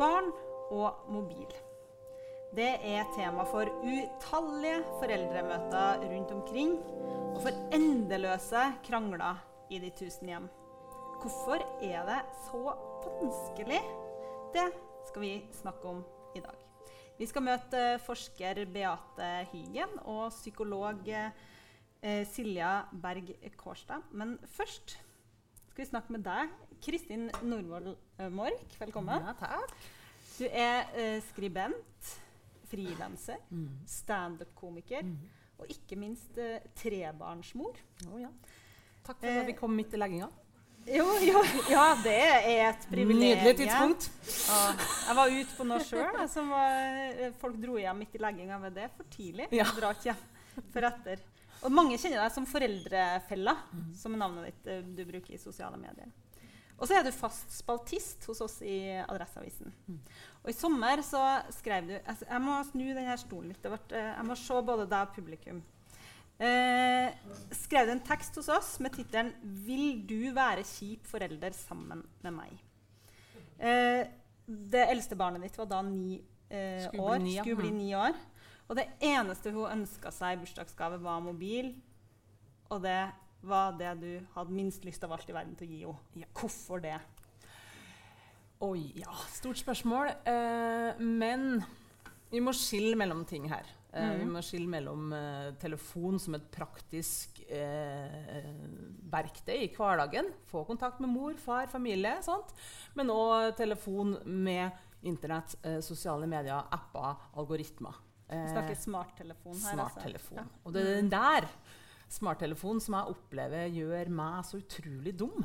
Barn og mobil. Det er tema for utallige foreldremøter rundt omkring, og for endeløse krangler i de tusen hjem. Hvorfor er det så vanskelig? Det skal vi snakke om i dag. Vi skal møte forsker Beate Hygen og psykolog eh, Silja Berg Kårstad. Men først skal vi snakke med deg, Kristin Norvoll eh, Mork. Velkommen. Ja, takk. Du er eh, skribent, frilanser, Mm. standup-komiker og ikke minst eh, trebarnsmor. Oh, ja. Takk for at vi kom midt i legginga. Jo, jo, ja, det er et privilegium. Nydelig tidspunkt. Ja, jeg var ute på noe sjøl. Folk dro hjem midt i legginga ved det for tidlig. Ja. Dra ikke hjem for etter. Og mange kjenner deg som Foreldrefella, Mm. som er navnet ditt eh, du bruker i sosiale medier. Og så er du fast spaltist hos oss i Adresseavisen. Mm. Og i sommer så skrev du altså, Jeg må snu denne stolen litt. Ble, eh, jeg må se både deg og publikum. Eh, skrev du en tekst hos oss med tittelen 'Vil du være kjip forelder sammen med meg'? Eh, det eldste barnet ditt var da ni eh, Skulle bli år. ni, ja. Skulle bli Mm. ni år. Og det eneste hun ønska seg i bursdagsgave, var mobil. Og det var det du hadde minst lyst av alt i verden til å gi henne. Ja. Hvorfor det? Oi, ja. Stort spørsmål. Eh, men vi må skille mellom ting her. Eh, Vi Mhm. må skille mellom eh, telefon som et praktisk eh, verktøy i hverdagen. Få kontakt med mor, far, familie. Sant? Men òg telefon med internett, eh, sosiale medier, apper, algoritmer. Vi Eh, snakker smarttelefon her. Smarttelefon. Ja. Og det er den der smarttelefonen som jeg opplever gjør meg så utrolig dum.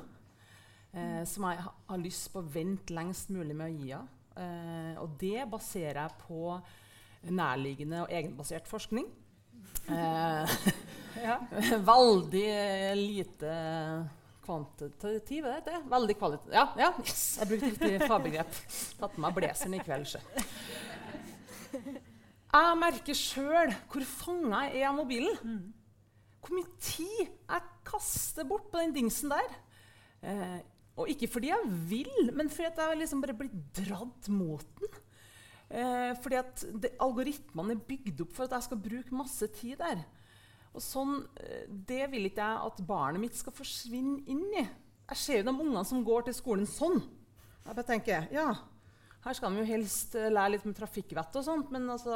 Eh, som jeg har lyst på å vente lengst mulig med å gi henne. Eh, og det baserer jeg på nærliggende og egenbasert forskning. Eh, Ja. veldig lite kvantitativ, er det det? Veldig kvalitativ. Ja, ja, yes, jeg brukte riktig fagbegrep. Tatt med meg blazeren i kveld, sjø. Jeg merker sjøl hvor fanga jeg er av mobilen. Hvor mye tid jeg kaster bort på den dingsen der. Eh, og ikke fordi jeg vil, men fordi jeg liksom bare blir dratt mot den. Eh, fordi at det, algoritmene er bygd opp for at jeg skal bruke masse tid der. Og sånn, eh, Det vil ikke jeg at barnet mitt skal forsvinne inn i. Jeg ser jo de ungene som går til skolen sånn. Jeg bare tenker, ja, her skal de jo helst eh, lære litt med trafikkvett og sånt, men altså,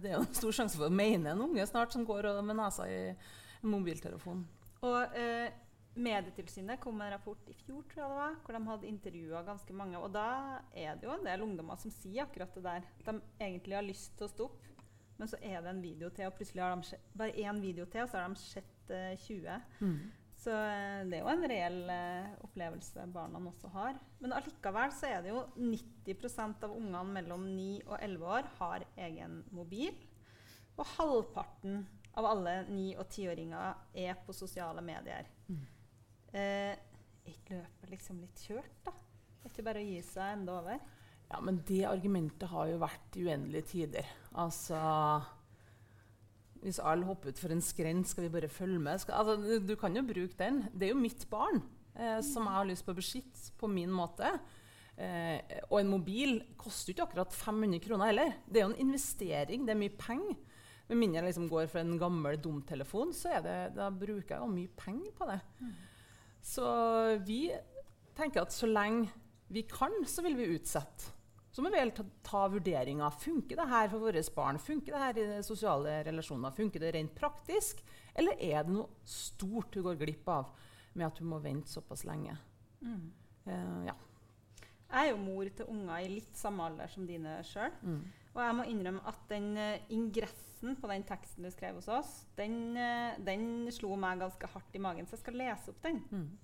det er jo en stor sjanse for å mene en unge snart som går og- med nesa i mobiltelefon. Og eh, Medietilsynet kom med en rapport i fjor tror jeg det var, hvor de hadde intervjua ganske mange. Og da er det jo en del ungdommer som sier akkurat det der. At de egentlig har lyst til å stoppe, men så er det en video til, og plutselig har de bare én video til, og så har de sett eh, 20. Så eh, det er jo en reell eh, opplevelse barna også har. Men allikevel så er det jo 90% av ungene mellom 9 og 11 år har egen mobil. Og halvparten av alle 9- og 10-åringer er på sosiale medier. Eh, er ikke løpet liksom litt kjørt, da? Er ikke bare å gi seg enda over? Ja, men det argumentet har jo vært i uendelige tider. Altså Hvis alle hopper utfor en skrent, skal vi bare følge med? Skal, altså, du, du kan jo bruke den. Det er jo mitt barn eh, som jeg har lyst på å beskytte på min måte. Eh, og en mobil koster jo ikke akkurat 500 kroner heller. Det er jo en investering, det er mye penger. Med mindre jeg liksom går for en gammel dumtelefon, så er det, da bruker jeg jo mye penger på det. Så vi tenker at så lenge vi kan, så vil vi utsette. Så må vi ta, ta vurderinger. Funker det her for våre barn? Funker det her i sosiale relasjoner? Funker det rent praktisk? Eller er det noe stort du går glipp av med at du må vente såpass lenge? Eh, ja. Jeg er jo mor til unger i litt samme alder som dine sjøl. Mm. Og jeg må innrømme at den eh, ingressen på den teksten du skrev hos oss, den, eh, den slo meg ganske hardt i magen, så jeg skal lese opp den. Mm.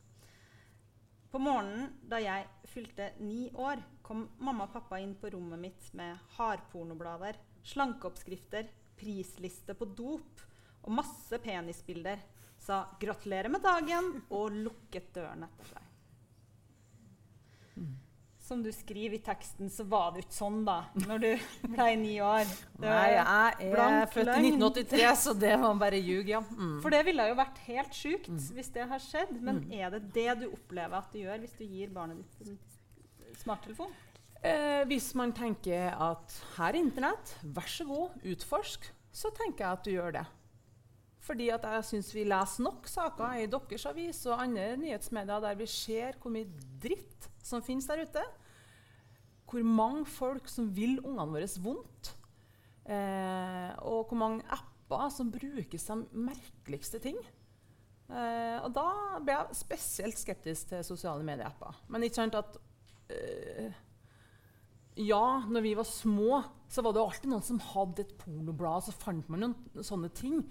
På morgenen da jeg fylte ni år, kom mamma og pappa inn på rommet mitt med hardpornoblader, slankeoppskrifter, prisliste på dop og masse penisbilder. Sa 'gratulerer med dagen' og lukket døren etter seg. Som du skriver i teksten, så var det ikke sånn da når du ble ni år. Nei, jeg er født i 1983, så det var bare ljug, ja. Mm. For det ville jo vært helt sjukt hvis det har skjedd. Men er det det du opplever at du gjør hvis du gir barnet ditt en smarttelefon? Eh, hvis man tenker at her er Internett, vær så god, utforsk, så tenker jeg at du gjør det. Fordi at jeg syns vi leser nok saker i deres avis og andre nyhetsmedier der vi ser hvor mye dritt som finnes der ute. Hvor mange folk som vil ungene våre vondt. Eh, og hvor mange apper som brukes til merkeligste ting. Eh, og da ble jeg spesielt skeptisk til sosiale medieapper. Men ikke sant at eh, Ja, når vi var små, så var det alltid noen som hadde et pornoblad, så fant man noen sånne ting.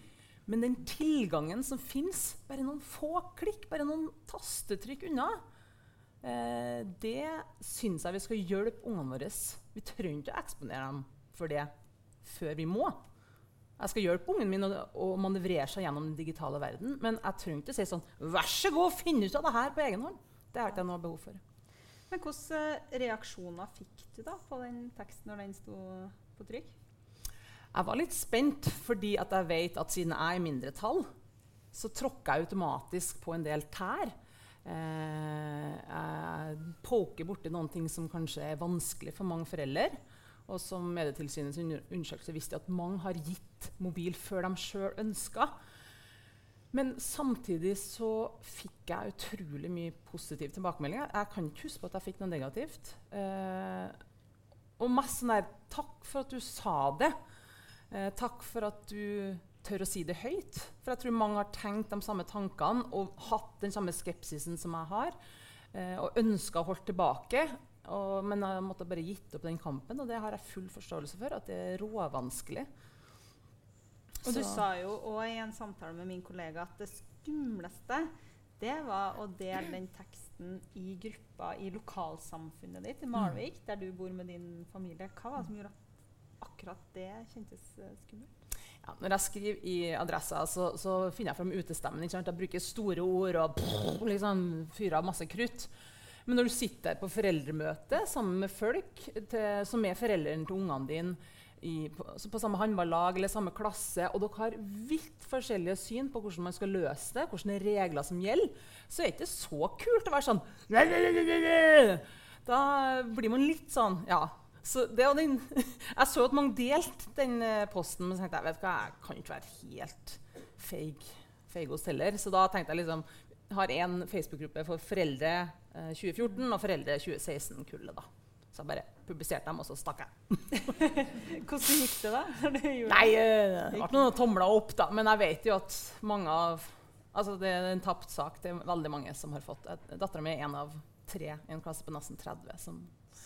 Men den tilgangen som fins, bare noen få klikk, bare noen tastetrykk unna, eh, det syns jeg vi skal hjelpe ungene våre. Vi trenger ikke å eksponere dem for det før vi må. Jeg skal hjelpe ungen min å, å manøvrere seg gjennom den digitale verden, men jeg trenger ikke å si sånn Vær så god, finn ut av det her på egen hånd. Det har ikke jeg noe behov for. Men hvilke eh, reaksjoner fikk du da på den teksten når den sto på trykk? Jeg var litt spent, fordi jeg vet at siden jeg er i mindretall, så tråkker jeg automatisk på en del tær. Eh, jeg poker borti noen ting som kanskje er vanskelig for mange foreldre. Og som Medietilsynets undersøkelse viste at mange har gitt mobil før de sjøl ønska. Men samtidig så fikk jeg utrolig mye positiv tilbakemelding. Jeg kan ikke huske på at jeg fikk noe negativt. Eh, og mest sånn der Takk for at du sa det. Eh, takk for at du tør å si det høyt. For jeg tror mange har tenkt de samme tankene og hatt den samme skepsisen som jeg har. Eh, og ønska å holde tilbake. Og, men jeg måtte bare gitt opp den kampen, og det har jeg full forståelse for. At det er råvanskelig. Og du sa jo òg i en samtale med min kollega at det skumleste det var å dele den teksten i gruppa i lokalsamfunnet ditt i Malvik, mm. der du bor med din familie. Hva var det som gjorde at akkurat det kjentes uh, skummelt? Ja, når jeg skriver i adressa, så, så finner jeg fram utestemmen. Jeg bruker store ord og pff, liksom, fyrer av masse krutt. Men når du sitter på foreldremøte sammen med folk til, som er foreldrene til ungene dine i, på, på, samme håndballag eller samme klasse, og dere har vidt forskjellige syn på hvordan man skal løse det, hvilke regler som gjelder, så er det ikke så kult å være sånn Da blir man litt sånn Ja. Så den, jeg så at mange delte den eh, posten, men så tenkte jeg vet hva, jeg kan ikke være helt feig, hos heller. Så da tenkte jeg liksom har en Facebook-gruppe for foreldre eh, 2014 og foreldre 2016-kullet. da. Så jeg bare publiserte dem, og så stakk jeg. Hvordan gikk det, da? Det Nei, eh, det ble noen tomler opp, da. Men jeg vet jo at mange av Altså, det er en tapt sak. Det er veldig mange som har fått Dattera mi er en av tre i en klasse på nesten 30 som,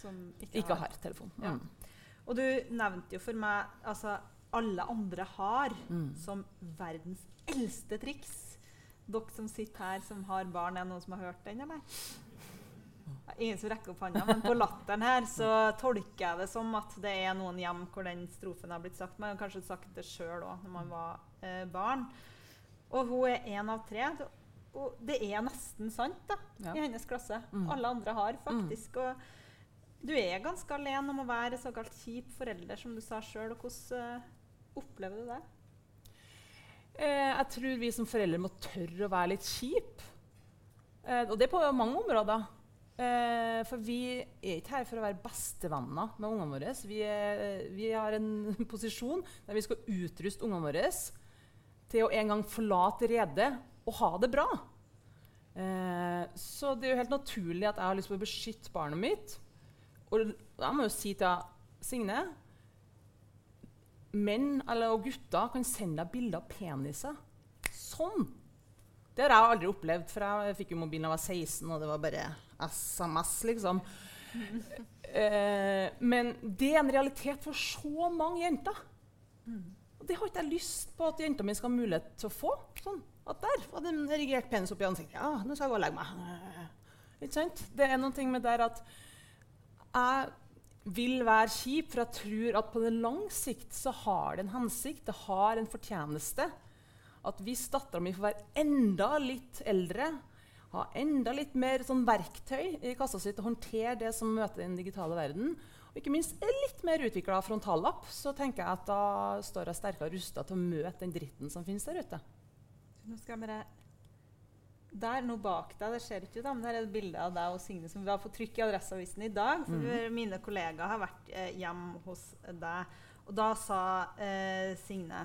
som ikke, ikke, har, har telefon. Ja. Mm. Og du nevnte jo for meg altså, alle andre har mm. som verdens eldste triks. Dere som sitter her som har barn, er det noen som har hørt den, eller? Ingen som rekker opp hånda, men på latteren her så tolker jeg det som at det er noen hjem hvor den strofen har blitt sagt. Man har kanskje sagt det sjøl òg når man var eh, barn. Og hun er én av tre. Og det er nesten sant da, ja. i hennes klasse. Mm. Alle andre har faktisk. Mm. Du er ganske alene om å være såkalt kjip forelder, som du sa sjøl. Hvordan uh, opplever du det? Eh, jeg tror vi som foreldre må tørre å være litt kjip. Eh, og det på mange områder. Eh, for vi er ikke her for å være bestevenner med ungene våre. Vi, er, vi, har en posisjon der vi skal utruste ungene våre til å en gang forlate redet og ha det bra. Eh, så det er jo helt naturlig at jeg har lyst på å beskytte barnet mitt. Og jeg må jo si til Signe Menn eller, og gutter kan sende deg bilder av peniser. Sånn! Det har jeg aldri opplevd, for jeg fikk jo mobilen da jeg var 16, og det var bare SMS, liksom. Eh, men det er en realitet for så mange jenter. Og det har ikke jeg lyst på at jenta mi skal ha mulighet til å få. Sånn, at der var det en erigert penis oppi ansiktet. Ja, nå skal jeg gå og legge meg. Ikke sant? Det er noe med der at jeg vil være kjip, for jeg tror at på den lang sikt så har det en hensikt. Det har en fortjeneste at hvis dattera mi får være enda litt eldre, ha enda litt mer sånn verktøy i kassa si til å håndtere det som møter den digitale verden, og ikke minst er litt mer utvikla frontallapp, så tenker jeg at da står jeg sterkere rusta til å møte den dritten som finnes der ute. Nå skal jeg bare der nå bak deg, det ser ikke ut, da, men der er et bilde av deg og Signe som vi har fått trykk i Adresseavisen i dag. For mm. mine kollegaer har vært eh, hjemme hos deg. Og da sa eh, Signe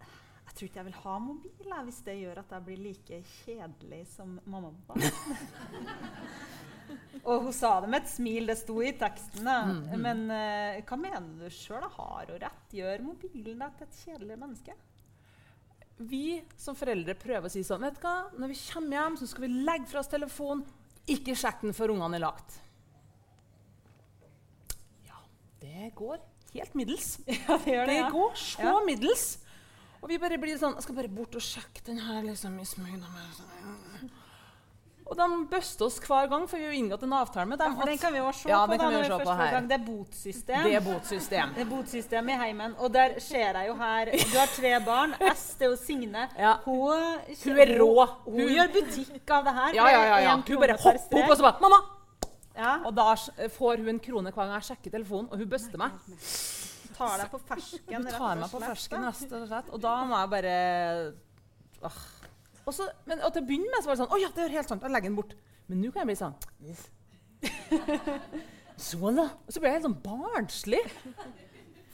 Jeg tror ikke jeg vil ha mobil jeg, hvis det gjør at jeg blir like kjedelig som mamma og pappa. og hun sa det med et smil, det sto i teksten. Mm, mm. Men eh, hva mener du sjøl? Har hun rett? Gjør mobilen deg til et kjedelig menneske? Vi som foreldre prøver å si sånn vet du hva? Når vi kommer hjem, så skal vi legge fra oss telefonen. Ikke sjekk den før ungene er lagt. Ja, det går helt middels. Ja, det Det det. ja. går så Ja. middels. Og vi bare blir sånn Jeg skal bare bort og sjekke den her liksom i smug. Og de bøster oss hver gang, for vi har inngått en avtale med dem. Ja, den kan vi jo se Ja, på. da, vi se på. Det er botsystem. det er botsystem. Det er botsystem i heimen. Og der ser jeg jo her Du har tre barn. S, det er jo Signe. Ja. Hun, Hun er rå. Hun, Hun- gjør butikk av det her. Ja, ja, ja. ja. Hun bare hopper opp og så bare 'Mamma!' Ja, Og da får hun en krone hver gang jeg sjekker telefonen, og hun bøster meg. tar deg på fersken. Hun tar meg på fersken, rett og slett. Og da må jeg bare Åh. Og, så, men, og til å begynne med så var det sånn Å ja, det er helt sant. Jeg legger den bort. Men nå kan jeg bli sånn så da. Og så blir jeg helt sånn barnslig.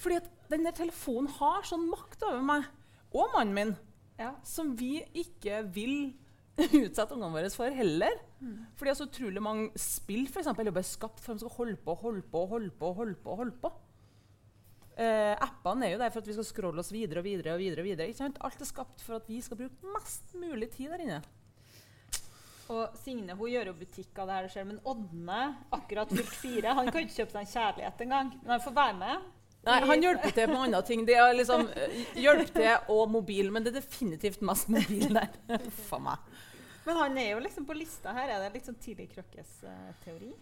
Fordi at den der telefonen har sånn makt over meg og mannen min Ja. som vi ikke vil utsette ungene våre for heller. Fordi så utrolig mange spill for eksempel, er bare skapt for at de skal holde på holde på, holde på, holde på. holde på. Eh, appene er jo der for at vi skal scrolle oss videre og videre. og videre, og videre. Ikke sant? Alt er skapt for at vi skal bruke mest mulig tid der inne. Og Signe hun gjør jo butikk av det her, selv, men Ådne, akkurat fylt fire, han kan ikke kjøpe seg en kjærlighet engang. Men han får være med. Nei, Han hjelper til med andre ting. Det er liksom eh, hjelp til og mobil, men det er definitivt mest mobil der. Uff meg. Men han er jo liksom på lista her. Er det litt sånn tidlig krøkkes-teori? teori?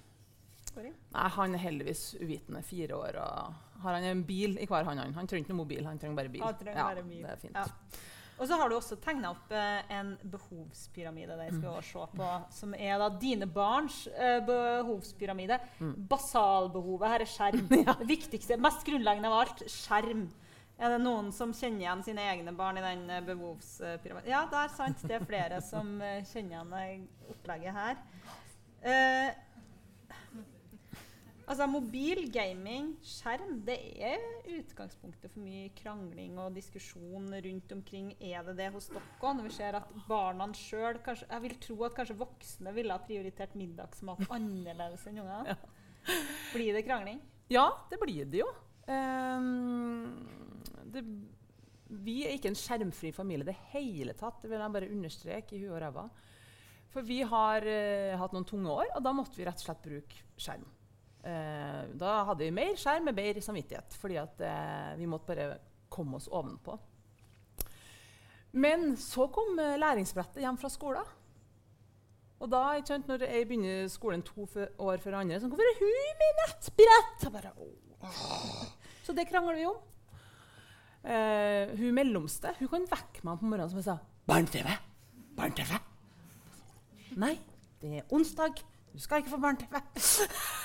Sorry. Nei, Han er heldigvis uvitende. Fire år og har han en bil i hver hånd. Han Han trenger ikke noe mobil, han trenger bare bil. Han trenger ja, bare bil. Det er fint. Ja. Og så har du også tegna opp eh, en behovspyramide der skal mm. se på, som er da dine barns eh, behovspyramide. Mm. Basalbehovet. Her er skjerm. Det viktigste, mest grunnleggende av alt, skjerm. Er det noen som kjenner igjen sine egne barn i den eh, behovspyramiden? Ja, det er sant. Det er flere som eh, kjenner igjen eh, opplegget her. Eh, Altså Mobil, gaming, skjerm, det er utgangspunktet for mye krangling og diskusjon rundt omkring. Er det det hos dere? Når vi ser at barna sjøl Jeg vil tro at kanskje voksne ville ha prioritert middagsmat annerledes enn unger. Blir det krangling? Ja, det blir det jo. Um, det, vi er ikke en skjermfri familie i det hele tatt. Det vil jeg bare understreke i huet og ræva. For vi har uh, hatt noen tunge år, og da måtte vi rett og slett bruke skjerm. Eh, da hadde vi mer skjerm med bedre samvittighet, fordi at eh, vi måtte bare komme oss ovenpå. Men så kom eh, læringsbrettet hjem fra skolen. Og da, ikke sant, når jeg begynner skolen to år før andre, sånn, hvorfor er hun med nettbrett? Bare. Så det krangler vi om. Eh, hun mellomste hun kan vekke meg på morgenen som jeg sa Barne-TV! Barne-TV! Nei, det er onsdag. Du skal ikke få barne-TV.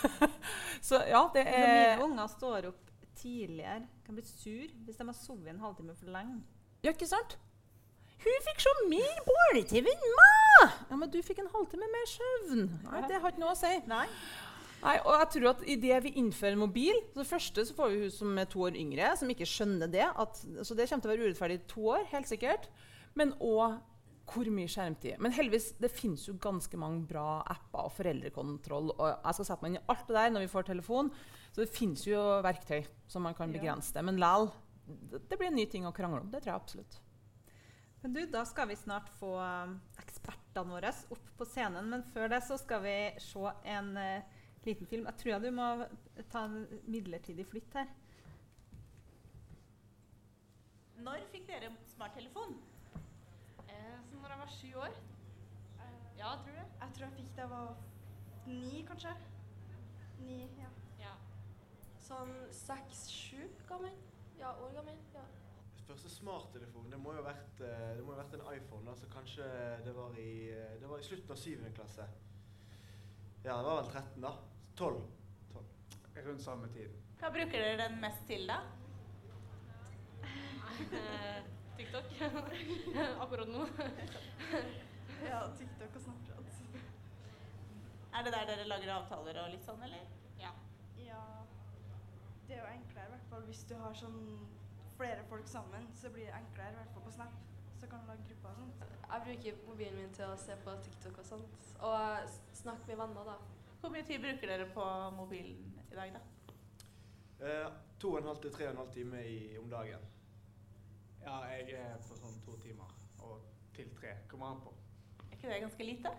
så ja, det er er mine unger står opp tidligere, kan bli sur hvis de har sovet en halvtime for lenge. Ja, ikke sant? Hun fikk så mye barne-TV enn meg! Ja, men du fikk en halvtime mer søvn. Nei, det har ikke noe å si. Nei? Nei, og jeg tror at Idet vi innfører mobil så Det første så får vi hun som er to år yngre, som ikke skjønner det. At, så det kommer til å være urettferdig i to år, helt sikkert. Men òg hvor mye skjermtid. Men heldigvis, det finnes jo ganske mange bra apper og foreldrekontroll. Og jeg skal sette meg inn i alt det der når vi får telefon. Så det finnes jo verktøy som man kan begrense det. Men likevel, det, det blir en ny ting å krangle om. Det tror jeg absolutt. Men du, Da skal vi snart få um, ekspertene våre opp på scenen. Men før det så skal vi se en uh, liten film. Jeg tror jeg du må ta en midlertidig flytt her. Når fikk dere smarttelefon? Eh, så når jeg var sju år Ja, tror det. Jeg tror jeg fikk da jeg var ni, kanskje. Ni, ja. Ja. Sånn seks-sju gammel. Ja, år gammel. Ja. Første smarttelefon det må jo ha vært, eh, det må ha vært en iPhone. altså Kanskje det var i, eh, det var i slutten av syvende klasse. Ja, det var vel 13, da. 12. Rundt samme tid. Hva bruker dere den mest til, da? TikTok. Akkurat nå. Ja, TikTok og Snapchat. Er det der dere lager avtaler og litt sånn, eller? Ja, det er jo enklere i hvert fall hvis du har sånn flere folk sammen, så blir det enklere i hvert fall på Snap. Så kan du lage grupper og sånt. Jeg bruker mobilen min til å se på TikTok og sånt. Og snakke med venner, da. Hvor mye tid bruker dere på mobilen i dag, da? Eh, to og en halv til tre og en halv time i, om dagen. Ja, jeg er på sånn to timer. Og til tre. Kommer an på. Er ikke det ganske lite?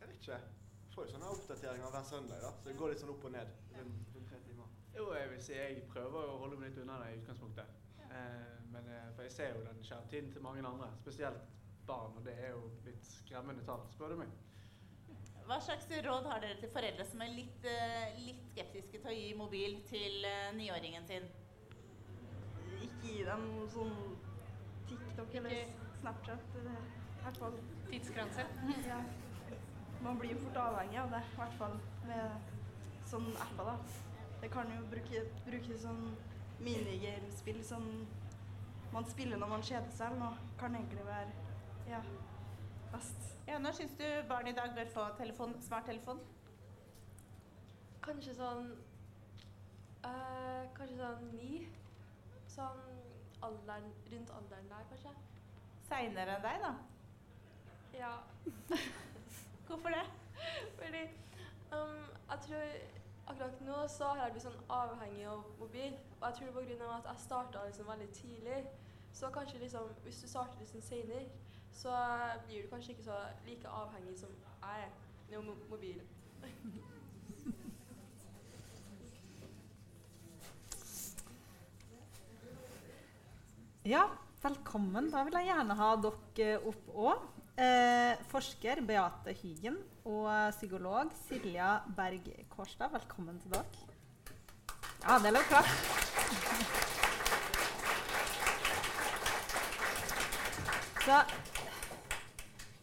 Jeg vet ikke. Jeg får jo sånne oppdateringer hver søndag, da. Så det går litt sånn opp og ned. Rundt, rundt tre timer. Jo, jeg vil si jeg prøver å holde meg litt unna det i utgangspunktet. Eh, men eh, for jeg ser jo den skjermtiden til mange andre, spesielt barn, og det er jo litt skremmende tall, spør du meg. Hva slags råd har dere til foreldre som er litt, eh, litt skeptiske til å gi mobil til eh, niåringen sin? Ikke gi dem sånn TikTok eller Ikke- Snapchat. Det er i hvert fall Tidsgrense. ja. Man blir jo fort avhengig av det, i hvert fall med sånne apper. da. Det kan jo bruke, bruke sånn minigamespill som man spiller når man kjeder seg, eller noe. Kan egentlig være ja, best. Ja, Når syns du barn i dag bør få telefon, smarttelefon? Kanskje sånn øh, Kanskje sånn ni. Sånn alderen, rundt alderen der, kanskje. Seinere enn deg, da? Ja. Hvorfor det? Fordi um, jeg tror akkurat nå så har jeg blitt sånn avhengig av mobil. Og jeg tror på grunn av at jeg starta liksom veldig tidlig. Så kanskje liksom, hvis du starter liksom senere, så blir du kanskje ikke så like avhengig som jeg er med mobilen. mobil. Ja, velkommen. Da vil jeg gjerne ha dere opp òg. Eh, forsker Beate Hygen og psykolog Silja Berg Kårstad. Velkommen til dere. Ja, det lå klart. Så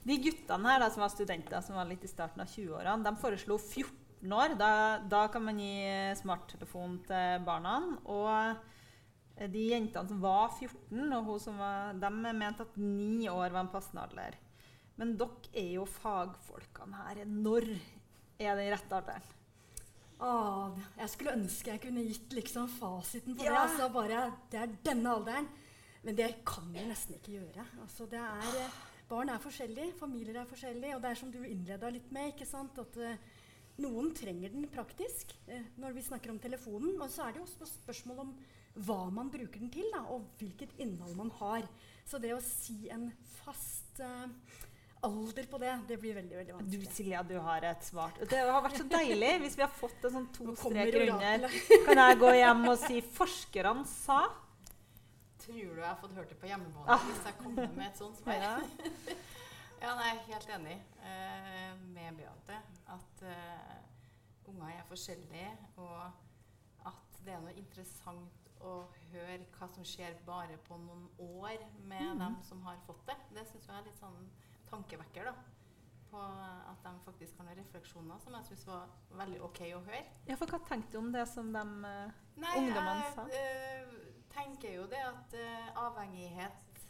de guttene her da, som var studenter, som var litt i starten av 20-årene, de foreslo 14 år. Da, da kan man gi smarttelefon til barna. Og de jentene som var 14, og hun som var, de mente at ni år var en passende alder. Men dere er jo fagfolkene her. Når er den rette alderen? Åh, jeg skulle ønske jeg kunne gitt liksom fasiten på det. Altså bare, det er denne alderen. Men det kan vi nesten ikke gjøre. Altså, det er, eh, barn er forskjellige, familier er forskjellige. Og det er som du innleda litt med, ikke sant? at uh, noen trenger den praktisk uh, når vi snakker om telefonen. Og så er det jo spørsmål om hva man bruker den til, da, og hvilket innhold man har. Så det å si en fast uh, alder på det, det blir veldig veldig vanskelig. Du. Silja, du har et svart. Det har vært så deilig hvis vi har fått en sånn to streker under. Kan jeg gå hjem og si 'forskerne sa'? Tror du jeg har fått hørt det på hjemmebane Ah. hvis jeg kommer med et sånt svar? Ja. Ja, nei, helt enig uh, med Beate. At uh, unger er forskjellige, og at det er noe interessant å høre hva som skjer bare på noen år med mm. dem som har fått det. Det syns jeg er litt sånn tankevekker, da. På at de faktisk har noen refleksjoner som jeg syns var veldig OK å høre. Ja, for hva tenkte du om det som de eh, Nei, Ungdommene sa? jeg eh, tenker jo det at eh, avhengighet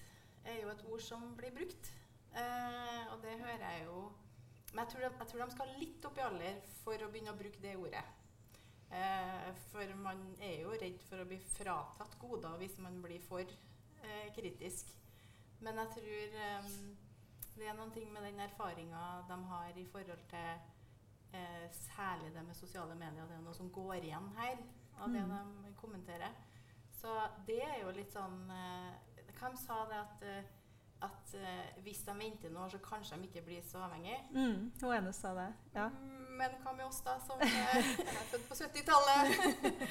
er jo et ord som blir brukt. Eh, og det hører jeg jo Men jeg tror, de, jeg tror de skal litt opp i alder for å begynne å bruke det ordet. Eh, for man er jo redd for å bli fratatt goder hvis man blir for eh, kritisk. Men jeg tror eh, det er noen ting med den erfaringa de har i forhold til eh, særlig det med sosiale medier. Det er noe som går igjen her av det de kommenterer. Så det er jo litt sånn eh, Hvem sa det at, eh, at eh, hvis de venter noen år, så kanskje de ikke blir så avhengig. mm, Hun ene sa det. Ja. Mm, Men hva med oss, da, som eh, er født på 70-tallet?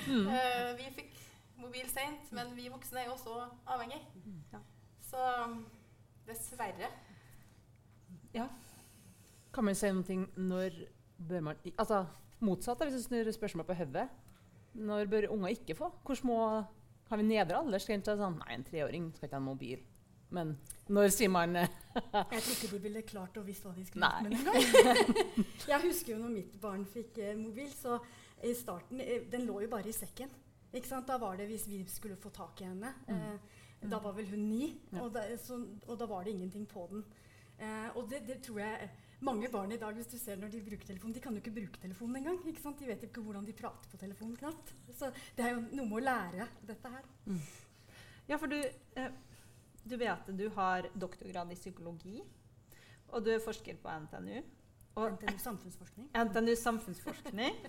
Mm. Eh, vi fikk mobil seint, men vi voksne er jo også avhengig. Ja. Så dessverre. Kan man si noe når bør man Altså motsatt, hvis du snur spørsmålet på hodet. Når bør unger ikke få? Hvor små Har vi nedre aldersgrense? Sånn, nei, en treåring skal ikke ha en mobil. Men når sier man eh, Jeg tror ikke de ville klart å visst hva de skulle gjort med den engang. jeg husker jo når mitt barn fikk eh, mobil, så i starten eh, Den lå jo bare i sekken. Ikke sant? Da var det hvis vi skulle få tak i henne. Eh, da var vel hun ni, Ja. og, da, så, og da var det ingenting på den. Eh, og det, det tror jeg mange barn i dag, hvis du ser når de bruker telefon, de kan jo ikke bruke telefonen engang. ikke sant? De vet ikke hvordan de prater på telefonen knapt. Så det er jo noe med å lære dette her. Ja, for du, eh, du vet at du har doktorgrad i psykologi, og du er forsker på NTNU. Og NTNU samfunnsforskning. NTNU samfunnsforskning.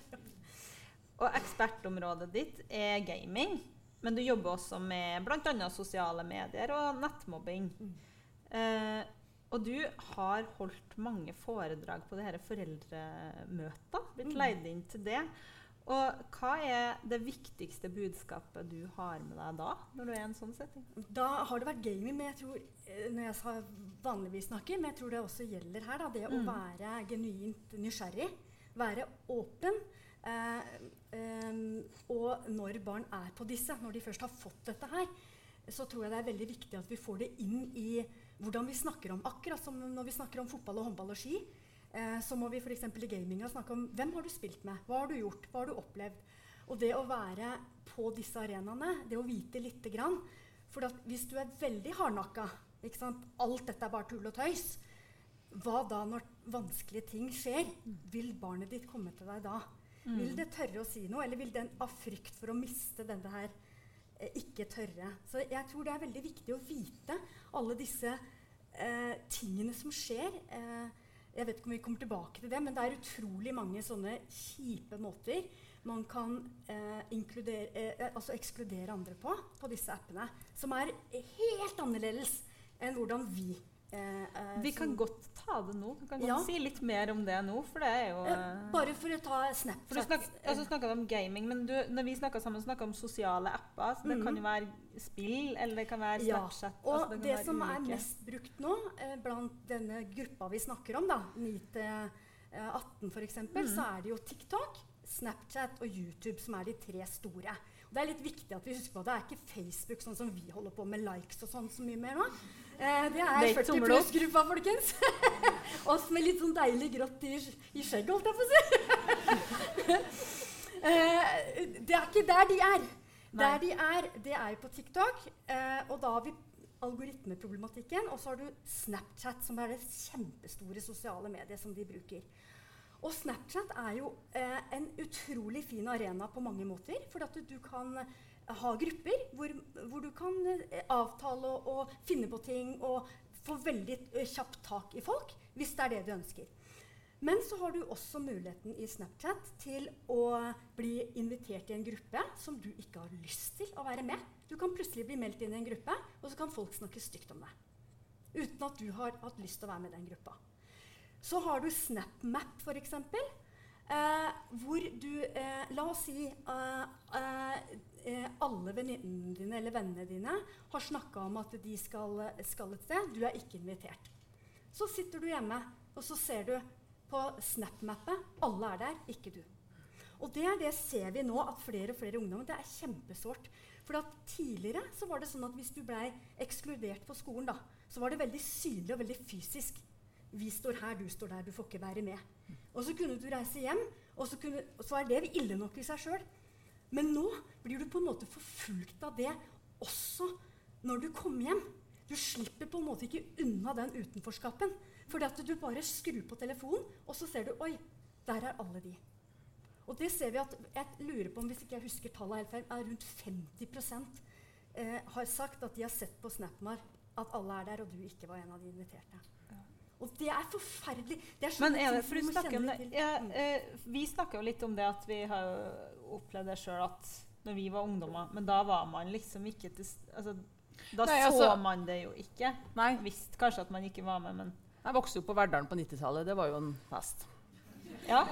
og ekspertområdet ditt er gaming, men du jobber også med bl.a. sosiale medier og nettmobbing. Eh, og du har holdt mange foredrag på disse foreldremøtene. Blitt Mm. leid inn til det. Og hva er det viktigste budskapet du har med deg da? når du er i en sånn setting? Da har det vært gaming, men jeg tror, eh, når jeg sa vanligvis snakker, men jeg tror det også gjelder her. Da, det å Mm. være genuint nysgjerrig. Være åpen. Eh, eh, og når barn er på disse, når de først har fått dette her, så tror jeg det er veldig viktig at vi får det inn i hvordan vi snakker om Akkurat som når vi snakker om fotball og håndball og ski, eh, så må vi f.eks. i gaminga snakke om hvem har du spilt med, hva har du gjort, hva har du opplevd. Og det å være på disse arenaene, det å vite lite grann For at hvis du er veldig hardnakka, ikke sant? alt dette er bare tull og tøys, hva da når vanskelige ting skjer? Vil barnet ditt komme til deg da? Vil det tørre å si noe, eller vil den av frykt for å miste denne her eh, ikke tørre? Så jeg tror det er veldig viktig å vite alle disse eh, tingene som skjer. Eh, jeg vet ikke om vi kommer tilbake til det, men det er utrolig mange sånne kjipe måter man kan eh, inkludere, eh, altså ekskludere andre på, på disse appene. Som er helt annerledes enn hvordan vi eh, eh, Vi kan godt ta det nå. Du kan godt Ja. si litt mer om det nå, for det er jo eh, eh, Bare for å ta For du Snapchat snak, altså snakket om gaming, men du, når vi snakka sammen, snakka om sosiale apper. Så det Mhm. kan jo være spill, eller det kan være Ja, Snapchat. Og altså det, være som er mest brukt nå, eh, blant denne gruppa vi snakker om, da, 9-18 f.eks., Mm. så er det jo TikTok, Snapchat og YouTube som er de tre store. Og det er litt viktig at vi husker på det er ikke Facebook sånn som vi holder på med likes og sånn så mye mer nå. Eh, det er Det er ikke 40 pluss-gruppa, folkens. Oss med litt sånn deilig grått i, i skjegget, holdt jeg på å si. eh, det er ikke der de er. Nei. Der de er, det er på TikTok. Eh, og da har vi algoritmeproblematikken. Og så har du Snapchat, som er det kjempestore sosiale mediet som de bruker. Og Snapchat er jo eh, en utrolig fin arena på mange måter. For at du, du kan ha grupper hvor, hvor du kan eh, avtale og, finne på ting og få veldig eh, kjapt tak i folk, hvis det er det du ønsker. Men så har du også muligheten i Snapchat til å bli invitert i en gruppe som du ikke har lyst til å være med. Du kan plutselig bli meldt inn i en gruppe, og så kan folk snakke stygt om deg. Uten at du har hatt lyst til å være med i den gruppa. Så har du SnapMap, f.eks. Du eh, La oss si eh, eh, eh, alle venninnene dine eller vennene dine har snakka om at de skal, skal et sted. Du er ikke invitert. Så sitter du hjemme, og så ser du på SnapMappet alle er der, ikke du. Og det det ser vi nå, at flere og flere ungdommer Det er kjempesårt. For tidligere så var det sånn at hvis du blei ekskludert på skolen, da, så var det veldig synlig og veldig fysisk. Vi står her, du står der, du får ikke være med. Og så kunne du reise hjem, og så, kunne, så er det ille nok i seg sjøl. Men nå blir du på en måte forfulgt av det også når du kommer hjem. Du slipper på en måte ikke unna den utenforskapen. Fordi at du bare skrur på telefonen, og så ser du Oi, der er alle de. Og det ser vi at jeg lurer på om hvis ikke jeg husker tallet helt feil, er rundt 50 eh, har sagt at de har sett på SnapMar at alle er der, og du ikke var en av de inviterte. Og det er forferdelig. Det er Men er det, for vi du snakker om det, ja, Mm. eh, Vi snakker jo litt om det at vi har opplevd det sjøl at når vi var ungdommer Men da var man liksom ikke til altså, Da Nei, så altså- man det jo ikke. Nei. Visste kanskje at man ikke var med, men Jeg vokste jo på Verdalen på 90-tallet. Det var jo en fest. Ja.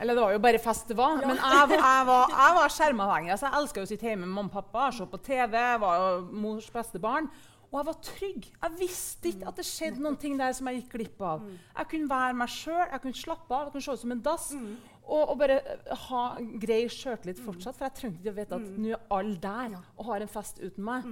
Eller det var jo bare fest det var. Men jeg, jeg var, jeg var skjermavhengig. Altså, jeg elska å sitte hjemme med mamma og pappa, se på TV, var jo mors beste barn. Og jeg var trygg. Jeg visste ikke at det skjedde noen ting der som jeg gikk glipp av. Jeg kunne være meg sjøl, jeg kunne slappe av, jeg kunne se ut som en dass. Og, og bare eh, ha grei sjøltillit fortsatt, for jeg trengte ikke å vite at nå er alle der og har en fest uten meg.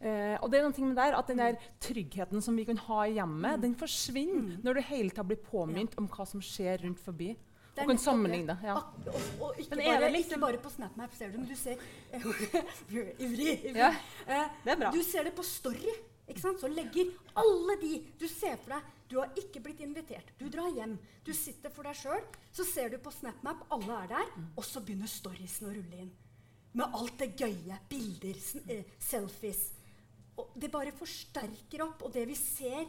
Eh, og det er ting med der, at den der tryggheten som vi kan ha i hjemmet, den forsvinner når du hele tida blir påminnet om hva som skjer rundt forbi. Det er Og kan sammenligne. Ja. Ak- og, og ikke, Men er bare, det liksom- ikke bare på SnapMap ser du, men du ser Ivrig. ivrig. Ja. Eh, Det er bra. Du ser det på Story. Ikke sant? Så legger alle de du ser for deg Du har ikke blitt invitert. Du drar hjem. Du sitter for deg sjøl. Så ser du på SnapMap, alle er der. Og så begynner storiesen å rulle inn. Med alt det gøye. Bilder, eh, selfies. Og det bare forsterker opp. Og det vi ser,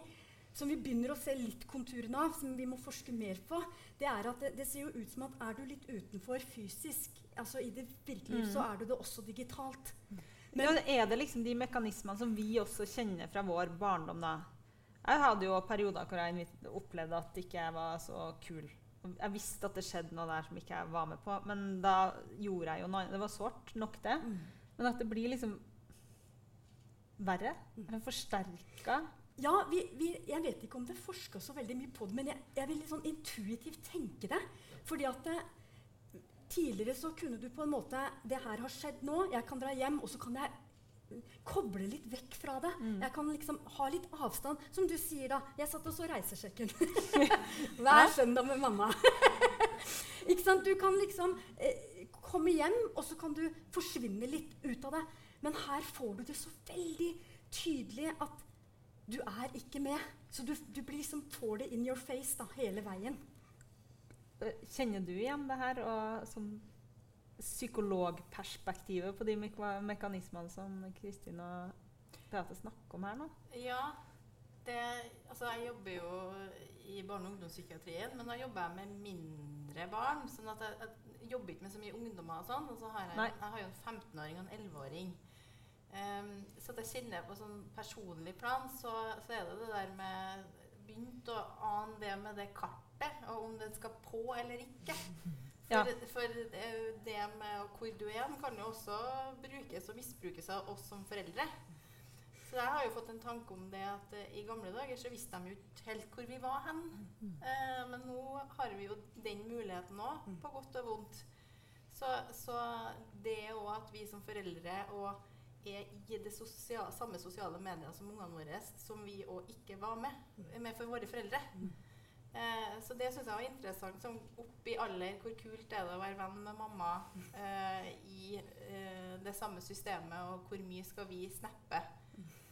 som vi begynner å se litt konturene av, som vi må forske mer på, det er at det, det ser jo ut som at er du litt utenfor fysisk, altså i det virkelige Mm. så er du det også digitalt. Men er det liksom de mekanismene som vi også kjenner fra vår barndom, da? Jeg hadde jo perioder hvor jeg opplevde at ikke jeg var så kul. Jeg visste at det skjedde noe der som ikke jeg var med på, men da gjorde jeg jo noe. Det var sårt nok, det. Men at det blir liksom verre. Mm. forsterka. Ja, vi, vi, jeg vet ikke om det er forska så veldig mye på det, men jeg, jeg vil litt sånn intuitivt tenke det. Fordi at det, tidligere så kunne du på en måte Det her har skjedd nå, jeg kan dra hjem, og så kan jeg mm, koble litt vekk fra det. Jeg kan liksom ha litt avstand. Som du sier, da. Jeg satt og så Reisesjekken hver søndag med mamma. ikke sant? Du kan liksom eh, komme hjem, og så kan du forsvinne litt ut av det. Men her får du det så veldig tydelig at du er ikke med. Så du, du blir liksom får det in your face da, hele veien. Eh, Kjenner du igjen det her? Og sånn psykologperspektivet på de me mekanismene som Kristin og Beate snakker om her nå? Ja. Det, altså jeg jobber jo i barne- og ungdomspsykiatrien, men da jobber jeg med mindre barn. sånn at jeg, jeg jobber ikke med så mye ungdommer og sånn. Og så har jeg, jeg har jo en 15-åring og en 11-åring. Ehm, så at jeg kjenner på sånn personlig plan, så, så er det det der med Begynt å ane det med det kartet, og om det skal på eller ikke. For, Ja. for det, det med hvor du er, kan jo også brukes og misbrukes av oss som foreldre. Så jeg har jo fått en tanke om det at uh, i gamle dager så visste de jo ikke helt hvor vi var hen. Uh, men nå har vi jo den muligheten òg, på godt og vondt. Så, så det òg at vi som foreldre og er i det sosial, samme sosiale medier som ungene våre, som vi òg ikke var med, med for våre foreldre. Eh, så det syns jeg var interessant. Som opp i alder, hvor kult er det å være venn med mamma eh, i eh, det samme systemet, og hvor mye skal vi snappe?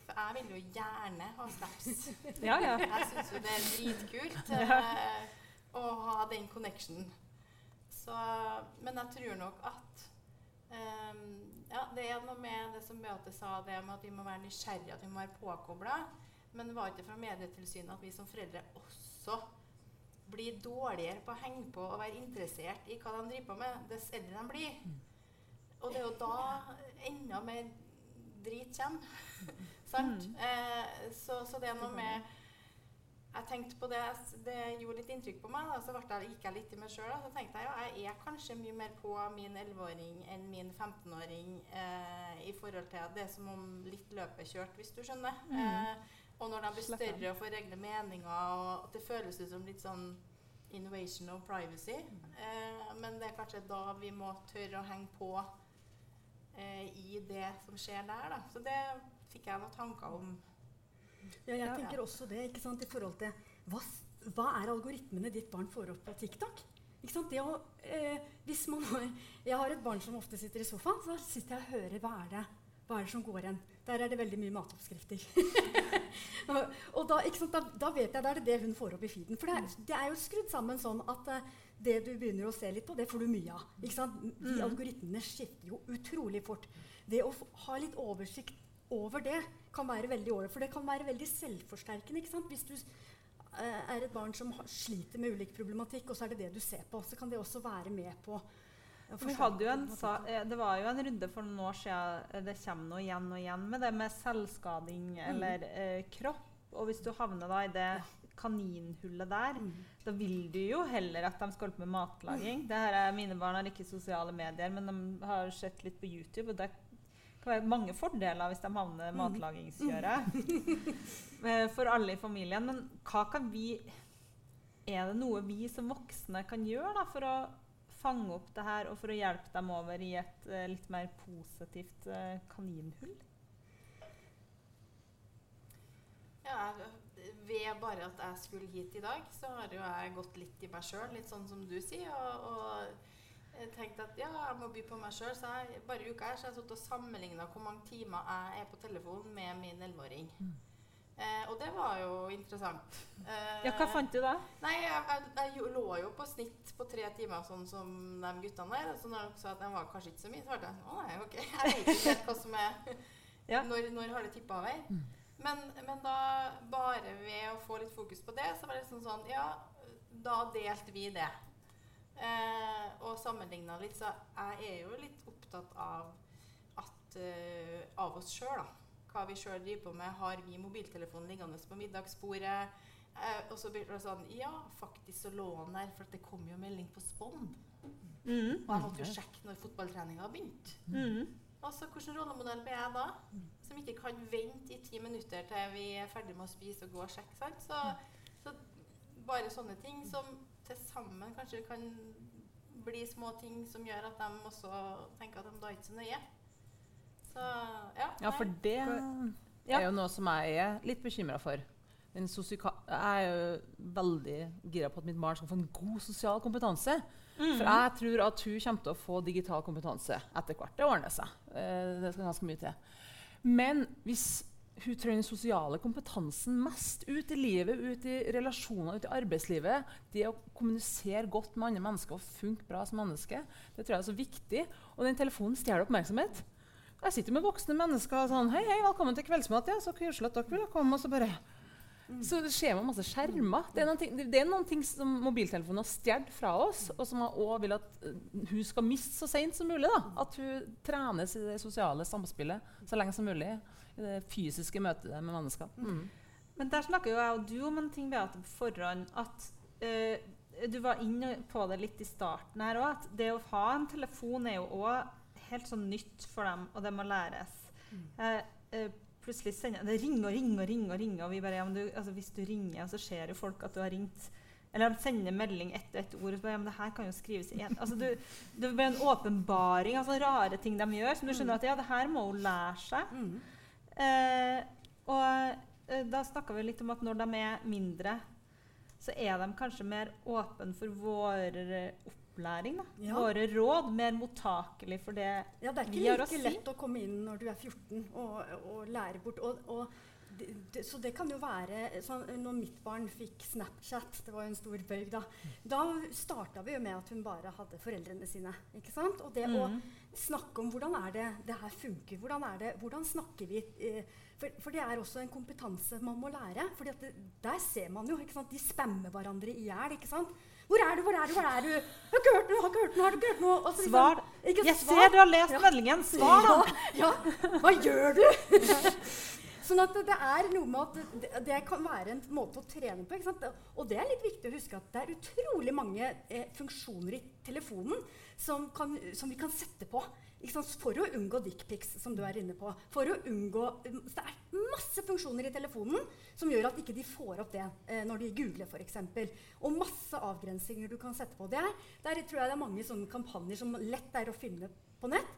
For jeg vil jo gjerne ha snaps. Ja, ja. Jeg syns jo det er dritkult eh, å ha den connection. Så, men jeg tror nok at ehm, ja, det er noe med det som Beate sa, det med at vi må være nysgjerrige, at vi må være påkobla. Men det var ikke fra Medietilsynet at vi som foreldre også blir dårligere på å henge på og være interessert i hva de driver på med, dess eldre de blir. Og det er jo da enda mer drit kommer. Sant? Eh, så, så det er noe med Jeg tenkte på det, det gjorde litt inntrykk på meg. Da, så jeg, gikk jeg litt i meg sjøl. Så tenkte jeg jo, jeg er kanskje mye mer på min 11-åring enn min 15-åring eh, i forhold til at det er som om litt løpet er kjørt, hvis du skjønner. Mm. Eh, og når de blir større og får egne meninger, og at det føles ut som litt sånn innovation of privacy. Eh, men det er kanskje da vi må tørre å henge på eh, i det som skjer der. Da. Så det fikk jeg noen tanker om. Ja, jeg tenker også det ikke sant, i forhold til hva, hva er algoritmene ditt barn får opp på TikTok? Ikke sant? Det å, eh, hvis man har, jeg har et barn som ofte sitter i sofaen, så sitter jeg og hører hva er det, hva er det som går igjen. Der er det veldig mye matoppskrifter. og da, ikke sant, da, da vet jeg da er det det hun får opp i feeden. For det er, det er jo skrudd sammen sånn at eh, det du begynner å se litt på, det får du mye av. De Mm. algoritmene skifter jo utrolig fort. Det å ha litt oversikt over det kan være veldig ålreit. For det kan være veldig selvforsterkende. ikke sant? Hvis du eh, er et barn som har, sliter med ulik problematikk, og så er det det du ser på, så kan det også være med på å Vi hadde jo en, sa, eh, det var jo en runde for noen år siden eh, det kommer noe igjen og igjen med det med selvskading eller eh, kropp. Og hvis du havner da i det kaninhullet der, Mm. da vil du jo heller at de skal holde på med matlaging. Det her er, mine barn har ikke sosiale medier, men de har sett litt på YouTube. og være mange fordeler hvis de havner i matlagingskjøret. Eh, For alle i familien. Men hva kan vi Er det noe vi som voksne kan gjøre da, for å fange opp det her og for å hjelpe dem over i et uh, litt mer positivt uh, kaninhull? Ja, ved bare at jeg skulle hit i dag, så har jo jeg gått litt i meg sjøl, litt sånn som du sier. Og, og jeg tenkte at ja, jeg må by på meg sjøl. Så jeg, bare i uka her så jeg sittet og sammenligna hvor mange timer jeg er på telefonen med min 11-åring. Eh, og det var jo interessant. Eh, Ja, hva fant du da? Nei, jeg, jeg, jeg lå jo på snitt på tre timer, sånn som de guttene der. Så når dere sa at de var kanskje ikke så mye, så ble jeg sånn Å nei, OK. Jeg vet ikke helt hva som er Ja. når, når har det tippa over? Men, men da, bare ved å få litt fokus på det, så var det liksom sånn Ja, da delte vi det. Eh, og sammenligna litt, så jeg er jo litt opptatt av at eh, av oss sjøl, da. Hva vi sjøl driver på med. Har vi mobiltelefonen liggende på middagsbordet? Eh, og så blir det sånn Ja, faktisk så lå han der, for at det kom jo melding på Spond. Mm. Og jeg måtte jo sjekke når fotballtreninga begynte. Mm. Altså, Hvilken rollemodell blir jeg da? Som ikke kan vente i ti minutter til vi er ferdig med å spise og gå og sjekke. sant? Så, så bare sånne ting som til sammen kanskje kan bli små ting som gjør at de også tenker at de da ikke så nøye. Så ja. Ja, for det Ja. er jo noe som jeg er litt bekymra for. Den jeg er jo veldig gira på at mitt barn skal få en god sosial kompetanse. Mm. For jeg tror at hun kommer til å få digital kompetanse etter hvert. Det ordner seg. Eh, det skal ganske mye til. Men hvis hun trenger den sosiale kompetansen mest ut i livet, ut i relasjoner, ut i arbeidslivet, det å kommunisere godt med andre mennesker og funke bra som menneske, det tror jeg er så viktig. Og den telefonen stjeler oppmerksomhet. Jeg sitter med voksne mennesker og sånn Hei, hei, velkommen til kveldsmat. Ja, så koselig at dere ville komme. Og så bare Så skjer med masse skjermer. Det er noen ting, er noen ting som mobiltelefonen har stjålet fra oss, og som jeg også vil at eh, hun skal miste så seint som mulig. da. At hun trenes i det sosiale samspillet så lenge som mulig. Det fysiske møtet med mennesker. Mm. Men der snakker jo jeg og du om en ting Beate, på forhånd. At uh, du var inne på det litt i starten her òg. At det å ha en telefon er jo òg helt sånn nytt for dem, og det må læres. Mm. Uh, uh, plutselig sender Det ringer og ringer og ringer, ringer, og vi bare ja, men du, altså, Hvis du ringer, så ser jo folk at du har ringt. Eller de sender melding etter ett ord. og så bare, ja, men det her kan jo skrives i en. Altså, du, det blir en åpenbaring av sånne rare ting de gjør, som du skjønner at ja, det her må hun lære seg. Eh, og eh, da snakka vi litt om at når de er mindre, så er de kanskje mer åpne for vår opplæring. Ja. Våre råd. Mer mottakelig for det vi har å si. Ja, det er ikke like lett å komme inn når du er 14 og, og lære bort. Og, og det, det, så det kan jo være sånn, Når mitt barn fikk Snapchat, det var jo en stor bøyg da, da starta vi jo med at hun bare hadde foreldrene sine. ikke sant? Og det å Mhm. Snakke om hvordan er det det her funker. Hvordan, er det, hvordan snakker vi eh, for, for det er også en kompetanse man må lære. For der ser man jo? De spammer hverandre i hjel. 'Hvor er du? Hvor er du? Hvor er du?' Har ikke hørt noe! Har ikke hørt noe! Har du ikke hørt noe?' Altså, liksom- Svar. ikke Jeg svar. ser du har lest Ja. meldingen. Svar, da! Ja, ja. Hva gjør du? sånn at det, er noe med at det, det kan være en måte å trene på. Og det er litt viktig å huske at det er utrolig mange eh, funksjoner i telefonen som, kan, som vi kan sette på. For å unngå dickpics, som du er inne på. For å unngå, så det er masse funksjoner i telefonen som gjør at ikke de får opp det eh, når de googler f.eks. Og masse avgrensinger du kan sette på. Det er, der tror jeg det er mange sånne kampanjer som lett er å finne på nett.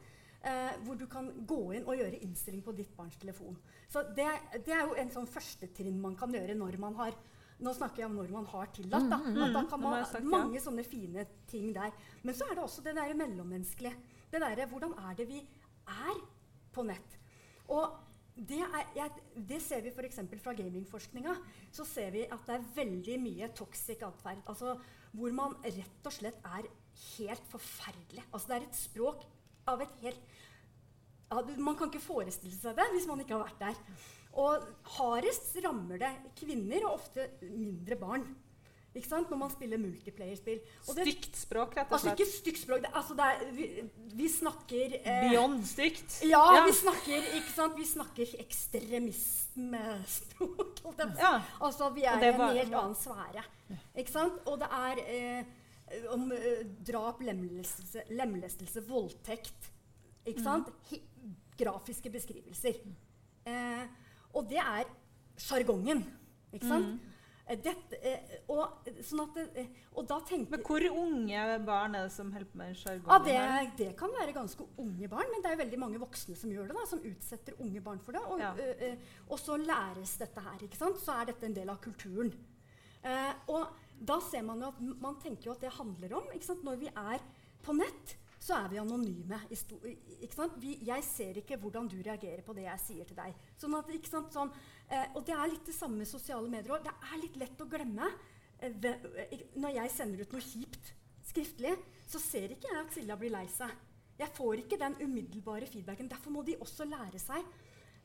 Eh, hvor du kan gå inn og gjøre innstilling på ditt barns telefon. Så det, det er jo en sånn førstetrinn man kan gjøre når man har nå snakker jeg om når man har tillatt. Da. Mm, At da mm, kan man ha sagt. Mange sånne fine ting der. Men så er det også det der mellommenneskelige. Det derre Hvordan er det vi er på nett? Og det, er, jeg, det ser vi f.eks. fra gamingforskninga. Så ser vi at det er veldig mye toxic atferd. Altså hvor man rett og slett er helt forferdelig. Altså det er et språk av et helt ja, Man kan ikke forestille seg det hvis man ikke har vært der. Og hardest rammer det kvinner, og ofte mindre barn. Ikke sant? Når man spiller multiplayerspill. Stygt språk, rett og Altså slett. ikke stygt språk. Det, altså det er, vi, vi snakker eh, Beyond stygt. Ja, Ja. vi snakker ikke sant? Vi snakker ekstremismespråk. Altså, vi er i en helt annen sfære. Ikke sant? Og det er eh, om eh, drap, lemlestelse, lemlestelse, voldtekt. Ikke sant? Hi grafiske beskrivelser. Eh, og det er sjargongen. Ikke sant? Eh, Dette, eh, og, sånn at, eh, og da tenker Men hvor unge barn er det som holder på med sjargongen? Ah, det, det kan være ganske unge barn, men det er veldig mange voksne som gjør det. da, Som utsetter unge barn for det. Og, Ja. ø, og så læres dette her. ikke sant? Så er dette en del av kulturen. Eh, og da ser man jo at man tenker jo at det handler om? Når vi er på nett, så er vi anonyme. Vi, jeg ser ikke hvordan du reagerer på det jeg sier til deg. Sånn at? Sånn, eh, og det er litt det samme med sosiale medier òg. Det er litt lett å glemme. Eh, når jeg sender ut noe kjipt skriftlig, så ser ikke jeg at Silja blir lei seg. Jeg får ikke den umiddelbare feedbacken. Derfor må de også lære seg.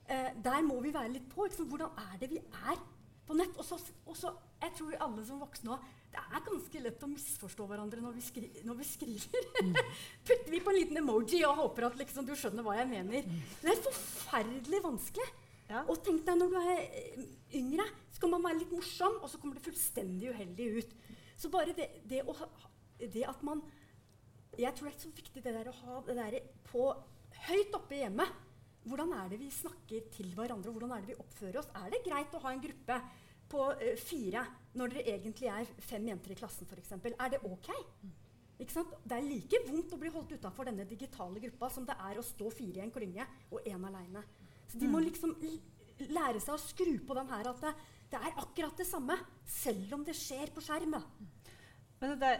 Eh, der må vi være litt på. Hvordan er det vi er på nett? Og så, og så, jeg tror alle som voksne òg Det er ganske lett å misforstå hverandre når vi, skri når vi skriver. Putter vi på en liten emoji og håper at liksom, du skjønner hva jeg mener. Det er forferdelig vanskelig. Og tenk deg når du er eh, yngre, så kan man være litt morsom, og så kommer det fullstendig uheldig ut. Så bare det, det, å det at man Jeg tror det er så viktig det der å ha det der på høyt oppe i hjemmet. Hvordan er det vi snakker til hverandre, og hvordan er det vi oppfører oss? Er det greit å ha en gruppe på uh, fire når dere egentlig er fem jenter i klassen f.eks.? Er det ok? Ikke sant? Det er like vondt å bli holdt utafor denne digitale gruppa som det er å stå fire i en klynge og én aleine. Så de må Mm. liksom lære seg å skru på den her at det, det er akkurat det samme, selv om det skjer på skjerm. Men det,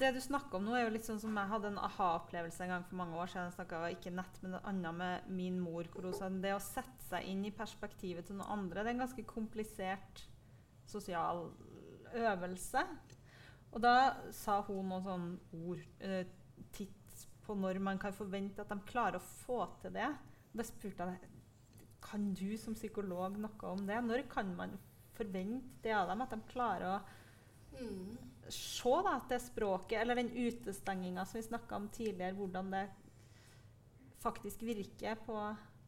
det du snakker om nå, er jo litt sånn som jeg hadde en aha-opplevelse en gang for mange år siden. Jeg snakket ikke nett, men annet med min mor. hvor hun sa Det å sette seg inn i perspektivet til noen andre, det er en ganske komplisert sosial øvelse. Og da sa hun noen sånne ord. Eh, titt på når man kan forvente at de klarer å få til det. Og da spurte jeg kan du som psykolog noe om det. Når kan man forvente det av dem? At de klarer å Mm. Se da, at det språket, eller den utestenginga som vi snakka om tidligere, hvordan det faktisk virker på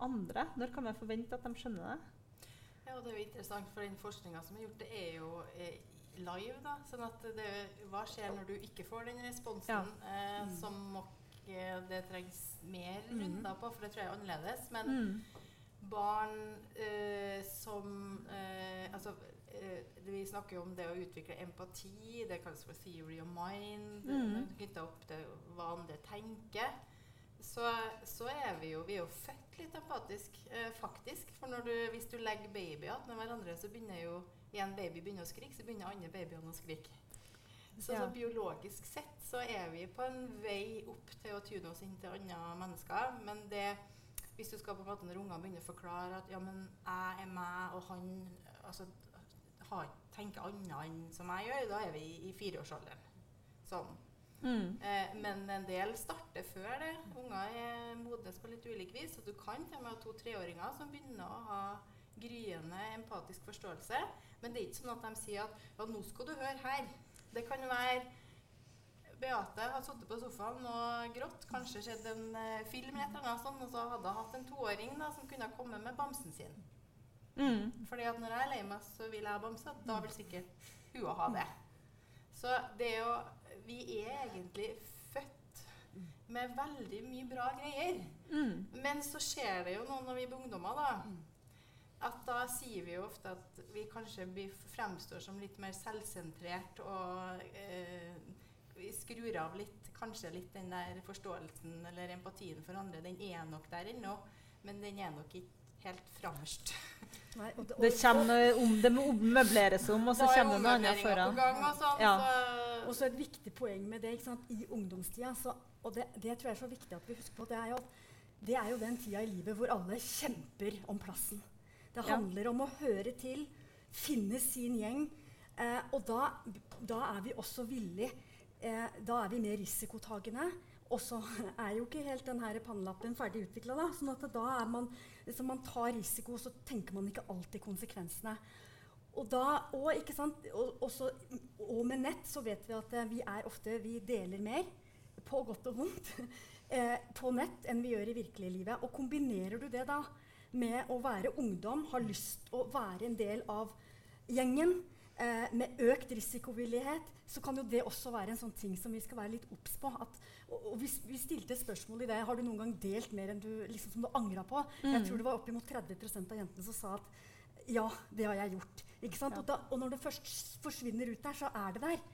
andre. Når kan man forvente at de skjønner det? Ja, og det er jo interessant, for den forskninga som er gjort, det er jo eh, live. da, sånn at det, Hva skjer når du ikke får den responsen eh, Mm. som nok eh, det trengs mer Mm. runder på, for det tror jeg er annerledes. Men Mm. barn eh, som eh, Altså, vi snakker jo om det å utvikle empati. Det kalles for theory of mind. Mm. Knytta opp til hva andre tenker. Så, så er vi jo Vi er jo født litt empatisk, eh, faktisk. For når du, hvis du legger babyer attmed hverandre, så begynner jo en baby begynner å skrike, så begynner andre babyene å skrike. Så, Ja. så biologisk sett så er vi på en vei opp til å tune oss inn til andre mennesker. Men det hvis du skal på en måte når ungene begynner å forklare at ja, men jeg er meg, og han altså, har, tenker annet enn som jeg gjør, da er vi i, i fireårsalderen. Sånn. Mm. Eh, men en del starter før det. Unger er modnes på litt ulik vis. Så du kan til og med ha to-treåringer som begynner å ha gryende empatisk forståelse. Men det er ikke sånn at de sier at ja, nå skal du høre her. Det kan være Beate har sittet på sofaen og grått, kanskje sett en eh, film, eller noe sånt, og så hadde hun hatt en toåring da, som kunne komme med bamsen sin. Mm. Fordi at når jeg er lei meg, så vil jeg ha bamse. Da vil sikkert hun ha det. Så det er jo Vi er egentlig født med veldig mye bra greier. Mm. Men så skjer det jo noe når vi blir ungdommer, da. At da sier vi jo ofte at vi kanskje fremstår som litt mer selvsentrert og eh, vi skrur av litt, kanskje litt den der forståelsen eller empatien for andre. Den er nok der ennå, men den er nok ikke helt framerst. Nei, og Det kommer om det møbleres om, og så er kommer det noe annet foran. gang og sånn, Ja. så- Og så et viktig poeng med det ikke sant? i ungdomstida, så, og det, det tror jeg er så viktig at vi husker på, det er jo, at det er jo den tida i livet hvor alle kjemper om plassen. Det Ja. handler om å høre til, finne sin gjeng. Eh, og da, da er vi også villige eh, Da er vi mer risikotagende. Og så er jo ikke helt den pannelappen ferdig utvikla. Da. Sånn da er man, liksom man tar risiko, så tenker man ikke alltid konsekvensene. Og, da, og, ikke sant? Og, også, og med nett så vet vi at eh, vi er ofte Vi deler mer, på godt og vondt, eh, på nett enn vi gjør i virkelige livet. Og kombinerer du det da med å være ungdom, ha lyst å være en del av gjengen, eh, med økt risikovillighet, så kan jo det også være en sånn ting som vi skal være litt obs på. At, og, og vi, vi stilte spørsmål i det. Har du noen gang delt mer enn du, liksom, som du angra på? Jeg Mm. tror det var oppimot 30 av jentene som sa at ja, det har jeg gjort. Ikke sant? Ja. Og, da, og når det først forsvinner ut der, så er det der.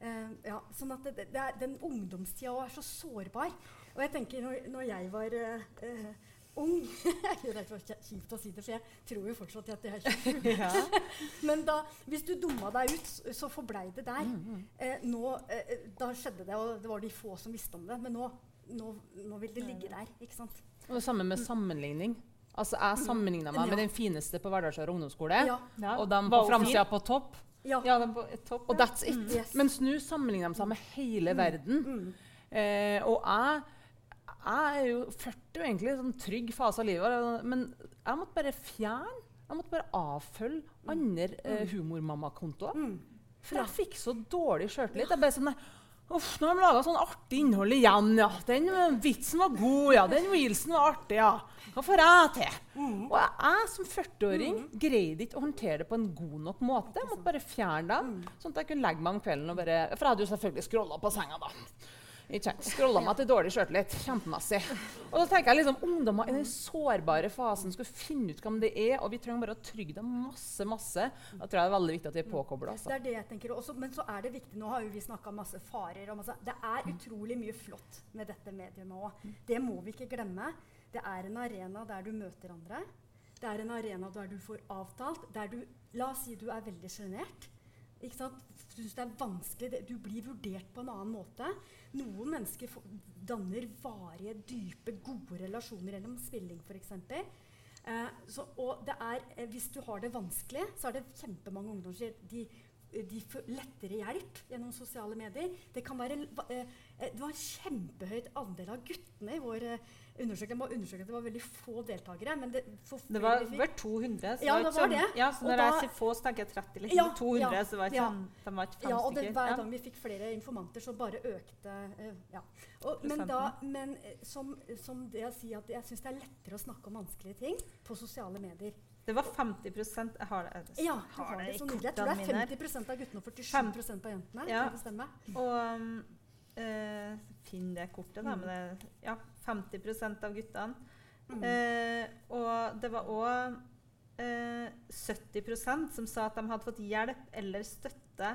Uh, ja, sånn at det, det er, Den ungdomstida er så sårbar. Og jeg tenker, når, når jeg var uh, eh, ung Det er så kjipt å si det, for jeg tror jo fortsatt at jeg er 27. Ja. Men da, hvis du dumma deg ut, så- forblei det der. Mm, Eh, nå, eh, da skjedde det, og det var de få som visste om det. Men nå, nå, nå vil det ligge der. ikke sant? Og det samme med sammenligning. Altså, Jeg sammenligna meg Ja. med den fineste på Verdalsøra ungdomsskole. Ja. Ja. Og de på framsida på topp. Ja. På topp. Og that's it. Mm. Yes. Mens nå sammenligner de seg med hele verden. Mm. Eh, og jeg, jeg er jo 40 og egentlig en sånn trygg fase av livet, men jeg måtte bare fjerne Jeg måtte bare avfølge andre eh, humormammakontoer. Mm. For jeg fikk så dårlig sjøltillit. Jeg bare sånn Uff, nå har de laga sånn artig innhold igjen, ja. Den eh, vitsen var god, ja. Den reelsen var artig, ja. Hva får jeg til? Og jeg, jeg som 40-åring greide ikke å håndtere det på en god nok måte. Jeg måtte bare fjerne dem, sånn at jeg kunne legge meg om kvelden og bare For jeg hadde jo selvfølgelig scrolla på senga, da. Ikke sant? Scrolla meg til dårlig sjøltillit. Kjempemessig. Og da tenker jeg liksom ungdommer i den sårbare fasen skal finne ut hvem det er, og vi trenger bare å trygge dem masse, masse. Da tror jeg det er veldig viktig at vi er påkobla. Altså. Det er det jeg tenker også, Men så er det viktig Nå har jo vi snakka masse farer. Og masse, det er utrolig mye flott med dette mediet òg. Det må vi ikke glemme. Det er en arena der du møter andre. Det er en arena der du får avtalt. Der du La oss si du er veldig sjenert. Ikke sant? Syns det er vanskelig. Du blir vurdert på en annen måte. Noen mennesker danner varige, dype, gode relasjoner gjennom spilling, f.eks. Eh, så, og det er, eh, hvis du har det vanskelig, så er det kjempemange ungdommer som de, de får lettere hjelp gjennom sosiale medier. Det kan være, eh, du har en kjempehøyt andel av guttene i vår Jeg må undersøke at det var veldig få deltakere. Men det, Det var vel 200. Så Ja, det var det. Ja, så når da- jeg sier få, så tenker jeg 30. Liksom. Ja, 200, ja, så var ikke ja. sånn, de var ikke fem Ja, og det, hver gang vi fikk flere informanter, så bare økte uh, ja. og, men da, men eh, som, som det jeg sier, at jeg syns det er lettere å snakke om vanskelige ting på sosiale medier. Det var 50 Jeg har det, jeg Ja, har har det det i så nydelig. Jeg tror det kortene er mine. 50% av guttene og 47 Fem. av jentene. Ja. Kan det stemme? Og um, Uh, Finn det kortet, da. Mm. Men det, ja, 50 av guttene. Mm. Eh, og det var òg eh, 70% som sa at de hadde fått hjelp eller støtte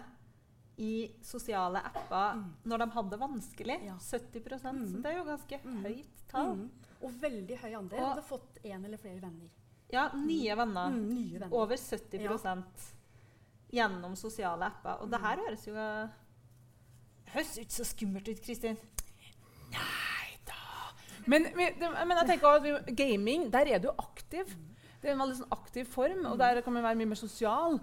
i sosiale apper Mm. når de hadde det vanskelig. Ja. 70 mm. Så det er jo ganske Mm. høyt tall. Mm. Og veldig høy andel Og- hadde fått én eller flere venner. Ja, nye venner. Mm, nye venner. Over 70 ja. gjennom sosiale apper. Og det her høres jo Høres ikke så skummelt ut, Kristin. Men, men, men jeg tenker også at vi, gaming, der er du aktiv. Det er en veldig sånn aktiv form, og der kan man være mye mer sosial.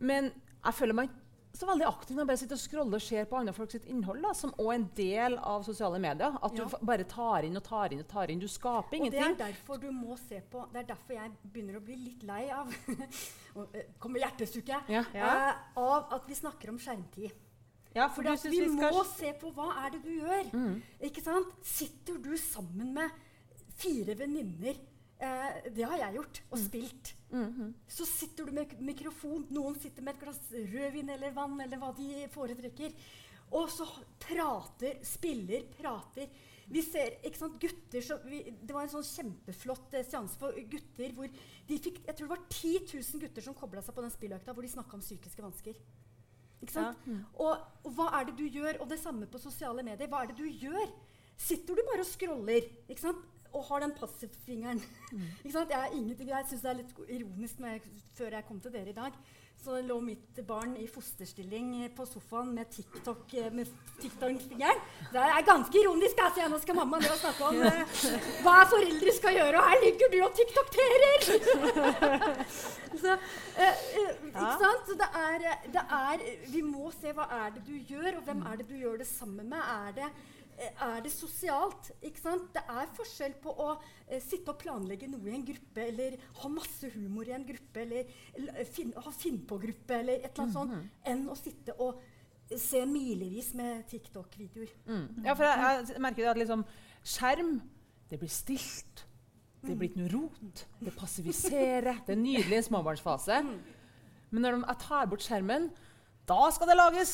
Men jeg føler meg så veldig aktiv når jeg bare sitter og scroller og ser på andre folk sitt innhold, da, som er en del av sosiale medier. At Ja. du bare tar inn og tar inn og tar inn. Du skaper Og det er derfor du må se på Det er derfor jeg begynner å bli litt lei av eh, Kommer hjertestukket. Ja. Ja. Uh, av at vi snakker om skjermtid. Ja, for du synes vi, vi skal må se på hva er det du gjør. Mm. Ikke sant? Sitter du sammen med fire venninner eh, Det har jeg gjort. Og spilt. Mhm. Så sitter du med mikrofon, noen sitter med et glass rødvin eller vann, eller hva de foretrekker. Og så prater, spiller, prater. Vi ser ikke sant, gutter så vi, Det var en sånn kjempeflott eh, seanse for gutter hvor de fikk Jeg tror det var 10 000 gutter som kobla seg på den spilløkta hvor de snakka om psykiske vansker. Ikke sant? Og, og hva er det du gjør? Og det samme på sosiale medier. Hva er det du gjør? Sitter du bare og scroller ikke sant? og har den passivfingeren? ikke sant? Jeg, jeg syns det er litt ironisk jeg, før jeg kom til dere i dag. Så lå mitt barn i fosterstilling på sofaen med TikTok eh, med TikTok-fingeren. Det er ganske ironisk. Altså. Nå skal mamma ned og snakke om uh, hva foreldre skal gjøre, og her ligger du og TikTokterer! så, uh, uh, ikke sant? Så det er, det er Vi må se hva er det du gjør, og hvem er det du gjør det sammen med. Er det, er det sosialt? Ikke sant? Det er forskjell på å eh, sitte og planlegge noe i en gruppe, eller ha masse humor i en gruppe, eller l- fin, ha Finn-på-gruppe, eller et eller annet sånt, enn å sitte og eh, se milevis med TikTok-videoer. Mm. Ja, for jeg, jeg merker det at liksom, skjerm det blir stilt. Det blir ikke noe rot. Det passiviserer. Det er nydelig i en småbarnsfase. Men når de, jeg tar bort skjermen, da skal det lages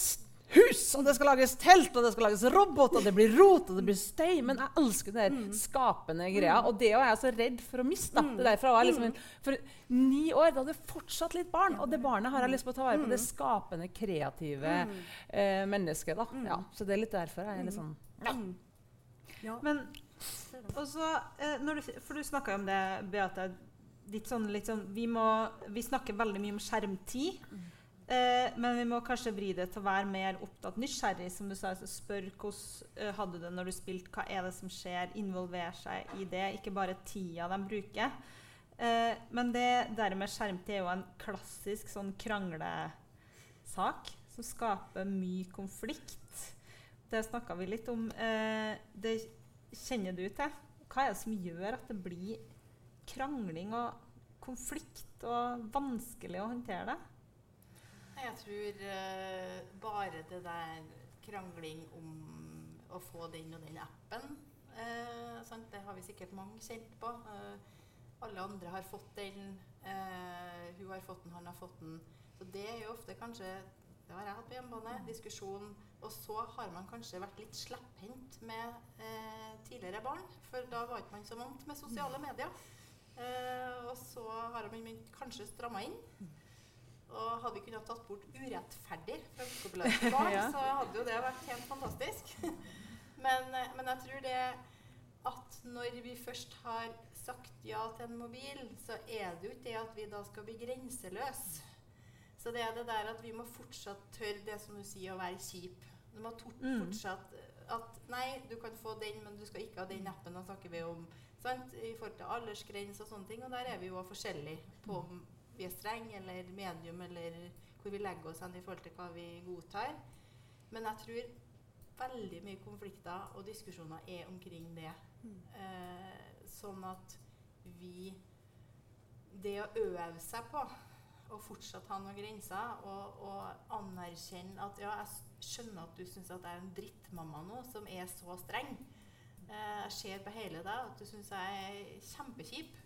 hus, og det skal lages telt, og det skal lages robot, og det blir rot, og det blir støy. Men jeg elsker den der skapende greia. Og det er jeg så redd for å miste. Mm. Det er derfor var liksom For ni år, da hadde jeg fortsatt litt barn, og det barnet har jeg lyst på å ta vare på. Det skapende, kreative eh, mennesket. Da. Ja, så det er litt derfor jeg er litt sånn ja. Ja. Men også, eh, du, For du snakka jo om det, Beate. litt sånn, litt sånn, vi, må, vi snakker veldig mye om skjermtid. Eh, men vi må kanskje vri det til å være mer opptatt nysgjerrig, som du sa. Altså spør hvordan eh, hadde du det når du spilte, hva er det som skjer? Involver seg i det, ikke bare tida de bruker. Eh, men det der med skjermtid er jo en klassisk sånn kranglesak som skaper mye konflikt. Det snakka vi litt om. Eh, det kjenner du til. Hva er det som gjør at det blir krangling og konflikt og vanskelig å håndtere det? Jeg tror uh, bare det der krangling om å få den og den appen uh? Det har vi sikkert mange kjent på. Uh, alle andre har fått den. hun har fått den, han har fått den. Så det er jo ofte kanskje Det har jeg hatt på hjemmebane. Diskusjon. Og så har man kanskje vært litt slepphendt med tidligere barn. For da var ikke man så vant med sosiale medier. Og så har man kanskje stramma inn. Og hadde vi kunnet tatt bort 'urettferdig' fra barn, Ja. så hadde jo det vært helt fantastisk. men, eh, men jeg tror det at når vi først har sagt ja til en mobil, så er det jo ikke det at vi da skal bli grenseløse. Så det er det der at vi må fortsatt tørre det som du sier, å være kjip. Du må Mm. fortsatt at nei, du kan få den, men du skal ikke ha den appen. Da snakker vi om sant? i forhold til aldersgrense og sånne ting. Og der er vi jo forskjellige på om vi er streng eller medium, eller hvor vi legger oss hen i forhold til hva vi godtar. Men jeg tror veldig mye konflikter og diskusjoner er omkring det. Eh, sånn at vi Det å øve seg på å fortsatt ha noen grenser og, og anerkjenne at ja, jeg skjønner at du syns at jeg er en drittmamma nå som er så streng. Eh, jeg ser på hele deg at du syns jeg er kjempekjip.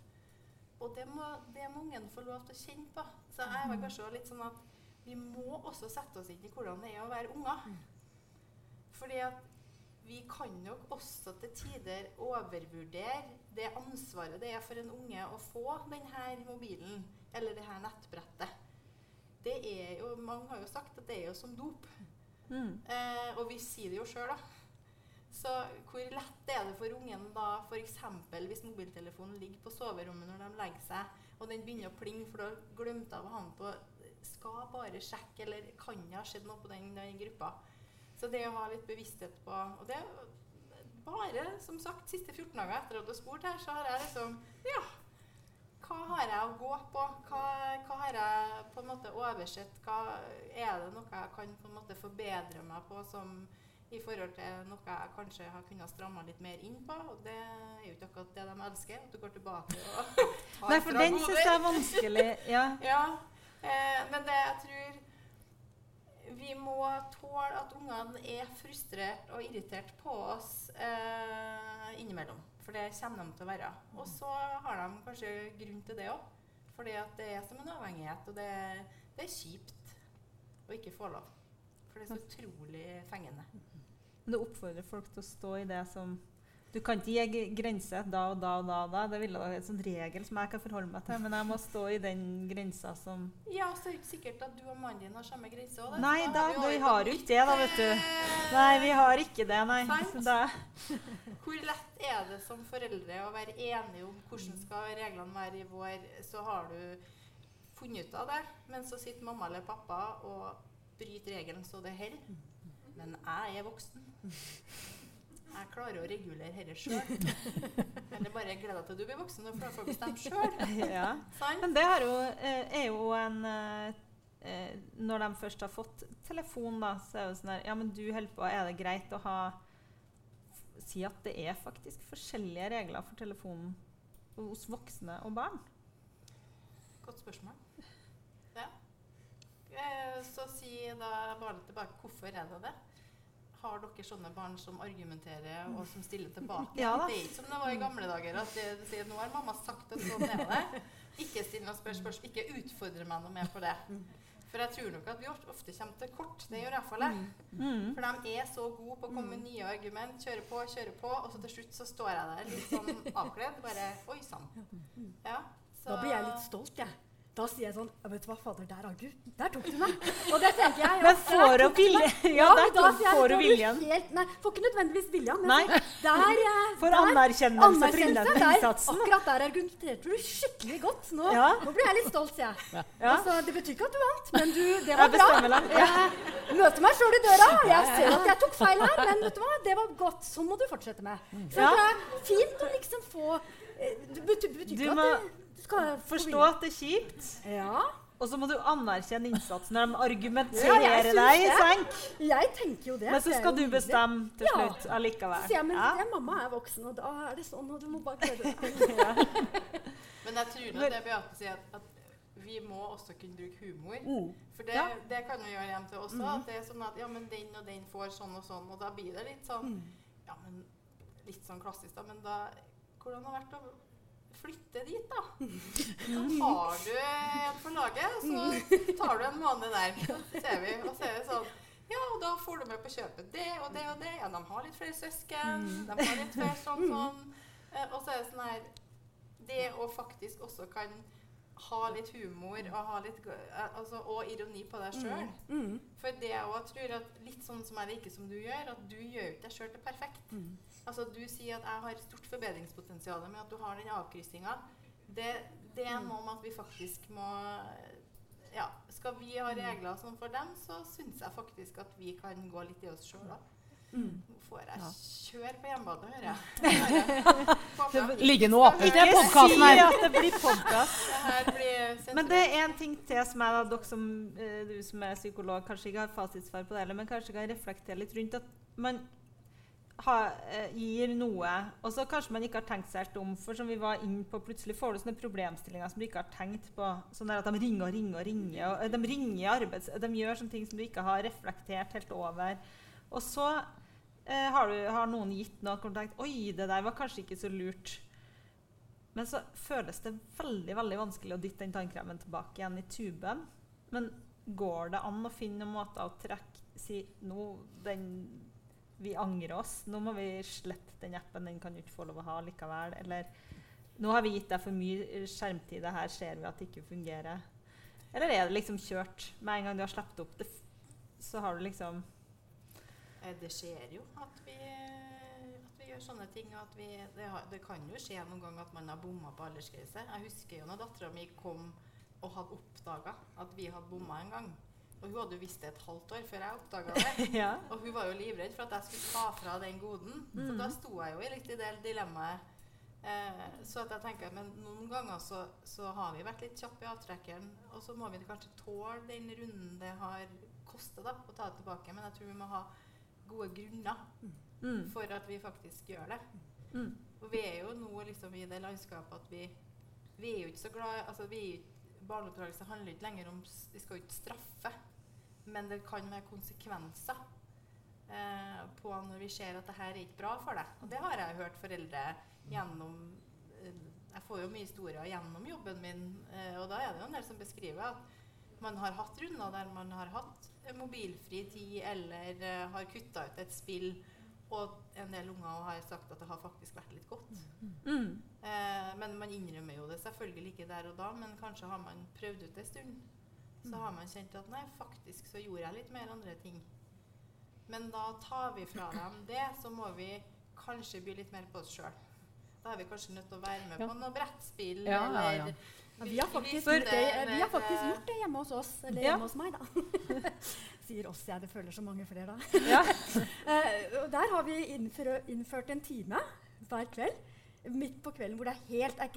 Og det må, det må ungen få lov til å kjenne på. Så jeg var kanskje litt sånn at vi må også sette oss inn i hvordan det er å være unger. Fordi at vi kan nok også til tider overvurdere det ansvaret det er for en unge å få denne mobilen eller det her nettbrettet. Det er jo, Mange har jo sagt at det er jo som dop. Mm. Eh, og vi sier det jo sjøl, da. Så hvor lett er det for ungen da f.eks. hvis mobiltelefonen ligger på soverommet når de legger seg, og den begynner å plinge for da glemte jeg å ha den på Skal bare sjekke, eller kan det ha skjedd noe på den, den gruppa? Så det å ha litt bevissthet på Og det bare, som sagt, siste 14 dager etter at du har spurt her, så har jeg liksom Ja. Hva har jeg å gå på? Hva, hva har jeg på en måte oversett? Hva, er det noe jeg kan på en måte forbedre meg på som i forhold til noe jeg kanskje har kunnet stramme litt mer inn på? Og det er jo ikke akkurat det de elsker, at du går tilbake og tar Nei, for den syns jeg er vanskelig. Ja. Ja, eh, men det jeg tror vi må tåle at ungene er frustrert og irritert på oss eh, innimellom. For det kommer de til å være. Og så har de kanskje grunn til det òg. Fordi at det er som en avhengighet, og det, det er kjipt å ikke få lov. For det er så utrolig fengende. Men du oppfordrer folk til å stå i det som Du kan ikke gi grense da og da og da. og da. Det ville være en sånn regel som jeg kan forholde meg til, men jeg må stå i den grensa som Ja, så er det ikke sikkert at du og mannen din har samme grense òg. Nei da, vi har jo ikke det, da, vet du. Nei, vi har ikke det, nei. Hvor lett er det som foreldre å være enige om hvordan skal reglene være i vår, så har du funnet ut av det, men så sitter mamma eller pappa og bryter regelen så det holder. Men jeg er voksen. Jeg klarer å regulere dette sjøl. Men det er bare gleder deg til du blir voksen, og får bestemme sjøl. ja. Men det har jo, eh, er jo en eh, eh, Når de først har fått telefon, da, så er det jo sånn her Ja, men du holder på, er det greit å ha Si at det er faktisk forskjellige regler for telefonen hos voksne og barn? Godt spørsmål. Ja. Så si da bare tilbake hvorfor er det det? Har dere sånne barn som argumenterer og som stiller tilbake? Ja. Det er ikke som det var i gamle dager at de sier nå har mamma sagt at sånn er det. Ikke still noe spørsmål, ikke utfordre meg noe mer på det. For jeg tror nok at vi ofte kommer til kort. Det gjør iallfall jeg. Mm. For de er så gode på å komme med nye argument. Kjøre på, kjøre på. Og så til slutt så står jeg der litt sånn avkledd. Bare Oi sann. Ja, Da blir jeg litt stolt, jeg. Da sier jeg sånn Vet du hva, fader, der, har Gud der tok du meg. Og det tenker jeg. Ja, Men får du vilje? meg. Ja, der tok- jeg, får du viljen. Helt, nei, får ikke nødvendigvis viljen, men Nei. der, eh, For anerkjennelse for anerkjennelse, der, innsatsen. Akkurat der argumenterte du skikkelig godt. Nå, Ja. nå blir jeg litt stolt, sier jeg. Ja. Altså, det betyr ikke at du vant, men du, det var bra. Jeg møter meg sjøl i døra. Jeg ser at jeg tok feil her, men vet du hva? det var godt. Sånn må du fortsette med. Så det er fint å liksom få eh, Det betyr, betyr Du må at du skal Forstå at det er kjipt, Ja. og så må du anerkjenne innsatsen når de argumenterer ja, deg i senk. Jeg tenker jo det. Men så skal du bestemme til Ja. slutt allikevel. Så sier jeg, men Ja. det, mamma er voksen, og da er det sånn, og du må bare glede deg. Men jeg tror nå det Beate sier, at, at vi må også kunne bruke humor. Mm. For det, Ja. det kan vi gjøre hjem til også. Mm. At det er sånn at ja, men den og den får sånn og sånn, og da blir det litt sånn Mm. Ja, men litt sånn klassisk, da. Men da Hvordan har det vært å flytte dit, da? Så har du en for laget, så tar du en måned der. Så ser vi, og så er det sånn ja, og da får du med på kjøpet det og det og det. Ja, de har litt flere søsken. De har litt flere sånn sånn. Eh, og så er det sånn her Det å faktisk også kan ha litt humor og, ha litt, eh, altså, og ironi på deg sjøl. Mm. For det jeg òg tror at litt sånn som jeg liker som du gjør, at du gjør ikke deg sjøl til perfekt. Mm. Altså Du sier at jeg har stort forbedringspotensial med at du har den avkryssinga. Det, det er noe med at vi faktisk må ja, Skal vi ha regler sånn for dem, så syns jeg faktisk at vi kan gå litt i oss sjøl òg. Mm. Nå får jeg Ja. kjøre på hjemmebane, hører jeg. Håper jeg. Ligger nå åpent i Ikke podkasten si her. at det blir podkast. Det blir sensurert. Men det er en ting til som jeg, da, dere som, eh, du som er psykolog, kanskje ikke har fasitsvar på det, men kanskje kan reflektere litt rundt at man ha, eh, gir noe, og så kanskje man ikke har tenkt seg helt om. For som vi var inne på, plutselig får du sånne problemstillinger som du ikke har tenkt på. Sånn at de ringer og ringer og ringer. Og, eh, de ringer arbeids... De gjør sånne ting som du ikke har reflektert helt over. Og så eh, har, du, har noen gitt noe og tenkt Oi, det der var kanskje ikke så lurt. Men så føles det veldig veldig vanskelig å dytte den tannkremen tilbake igjen i tuben. Men går det an å finne en måte å trekke Si no, den, vi angrer oss. Nå må vi slette den appen. Den kan du ikke få lov å ha likevel. Eller nå har vi gitt deg for mye skjermtid. Det her ser vi at det ikke fungerer. Eller er det liksom kjørt? Med en gang du har sluppet opp det, så har du liksom Eh, Det skjer jo at vi, at vi gjør sånne ting. Vi, det, det kan jo skje noen gang at man har bomma på aldersgrense. Jeg husker jo når dattera mi kom og hadde oppdaga at vi hadde bomma en gang. Og hun hadde jo visst det et halvt år før jeg oppdaga det. Ja. Og hun var jo livredd for at jeg skulle ta fra den goden. Så Mhm. da sto jeg jo i litt i det dilemmaet. Eh, så at jeg tenker, men noen ganger så, så har vi vært litt kjappe i avtrekkeren, og så må vi kanskje tåle den runden det har kostet da, å ta det tilbake. Men jeg tror vi må ha gode grunner Mm. for at vi faktisk gjør det. Mm. Og vi er jo nå liksom i det landskapet at vi, vi er jo ikke så glad altså vi, Barneoppdragelse handler ikke lenger om Vi skal jo ikke straffe, men det kan være konsekvenser eh, på når vi ser at det her er ikke bra for deg. Og det har jeg hørt foreldre gjennom eh, Jeg får jo mye historier gjennom jobben min, eh, og da er det jo en del som beskriver at man har hatt runder der man har hatt mobilfri tid eller eh, har kutta ut et spill, og en del unger har sagt at det har faktisk vært litt godt. Mm. Eh, men man innrømmer jo det selvfølgelig ikke der og da, men kanskje har man prøvd ut en stund. Så har man kjent at nei, faktisk så gjorde jeg litt mer andre ting. Men da tar vi fra dem det, så må vi kanskje by litt mer på oss sjøl. Da er vi kanskje nødt til å være med Ja. på noe brettspill Ja, ja, ja. eller Ja, vi, har faktisk det, vi har faktisk gjort det hjemme hos oss. Eller hjemme hos meg, da. Sier oss, jeg. Det føler så mange flere da. Ja. Eh, der har vi innført en time hver kveld. Midt på kvelden hvor det er helt er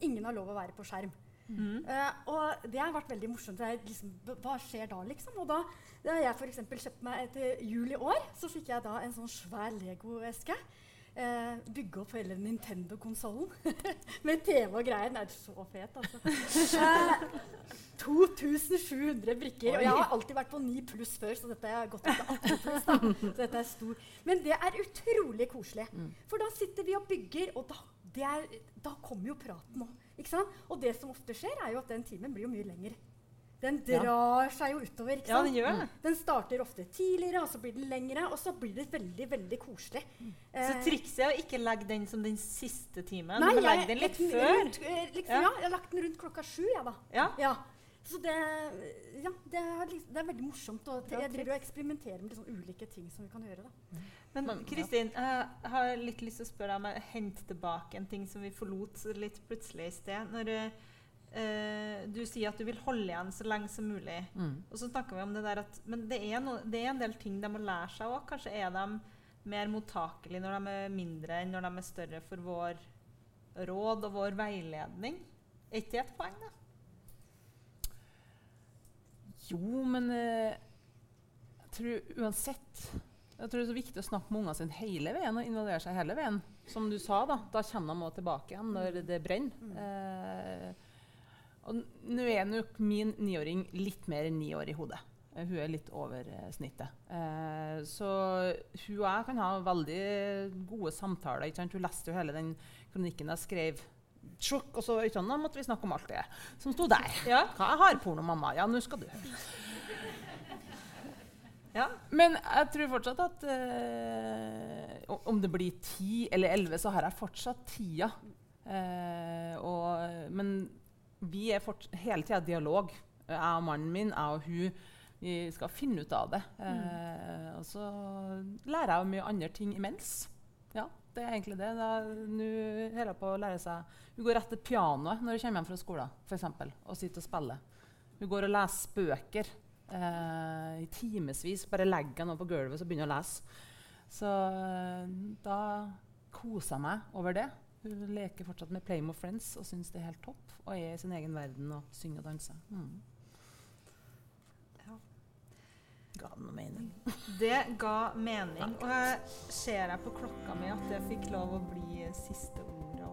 ingen har lov å være på skjerm. Mm. Eh, og det har vært veldig morsomt. Liksom, hva- skjer da, liksom? Og da, da jeg for eksempel kjøpte meg til jul i år, så fikk jeg da en sånn svær Lego-eske. Uh, bygge opp hele Nintendo-konsollen med TV og greier. Den er så fet, altså. Uh, 2700 brikker. Og jeg har alltid vært på 9 pluss før, så dette er gått opp til 18 pluss. da. Så dette er stor. Men det er utrolig koselig. For da sitter vi og bygger, og da, det er, da kommer jo praten òg. Og det som ofte skjer, er jo at den timen blir jo mye lengre. Den Ja. drar seg jo utover. Ja, den gjør det. Den starter ofte tidligere, og så blir den lengre, og så blir det veldig veldig koselig. Så Eh, trikset er å ikke legge den som den siste timen. Nei, men må legge den litt jeg- før. Rundt, eh, liksom, Ja. ja. jeg har lagt den rundt klokka sju, jeg, da. Ja. Så det, ja, det, er, det er veldig morsomt. Og jeg driver og eksperimenterer med liksom ulike ting som vi kan gjøre. da. Men Men- Kristin, jeg har litt lyst til å spørre deg om å hente tilbake en ting som vi forlot litt plutselig i sted. Når uh, du sier at du vil holde igjen så lenge som mulig. Mm. Og så snakker vi om det der at Men det er, no, det er en del ting de må lære seg òg. Kanskje er de mer mottakelige når de er mindre enn når de er større for vår råd og vår veiledning. Er ikke det et poeng, da? Jo, men eh, jeg tror uansett Jeg tror det er så viktig å snakke med ungene sine hele veien og involvere seg hele veien. Som du sa, da. Da kommer de også tilbake igjen når det brenner. Eh, og nå er nok min niåring litt mer enn ni år i hodet. Eh, hun er litt over eh, snittet. Eh, så hun og jeg kan ha veldig gode samtaler. Hun leste jo hele den kronikken jeg skrev. Sjokk, og så ikke sant, da måtte vi snakke om alt det som sto der. Ja. Hva er hardporno, mamma? Ja, nå skal du. Ja. Men jeg tror fortsatt at eh, om det blir ti eller elleve, så har jeg fortsatt tida. Eh, og, men vi er hele tida i dialog. Jeg og mannen min, jeg og hun. Vi skal finne ut av det. Eh, Og så lærer jeg mye andre ting imens. Ja, det er egentlig det. Nå holder jeg på å lære seg Hun går rett til pianoet når hun kommer hjem fra skolen for eksempel, og sitter og spiller. Hun går og leser bøker eh, i timevis. Bare legger noe på gulvet og begynner å lese. Så eh, da koser jeg meg over det. Hun leker fortsatt med Play More Friends og syns det er helt topp. Og er i sin egen verden og synger og danser. Mm. Ja. Ga det noe mening? Det ga mening. Og jeg ser jeg på klokka mi at det fikk lov å bli siste ordet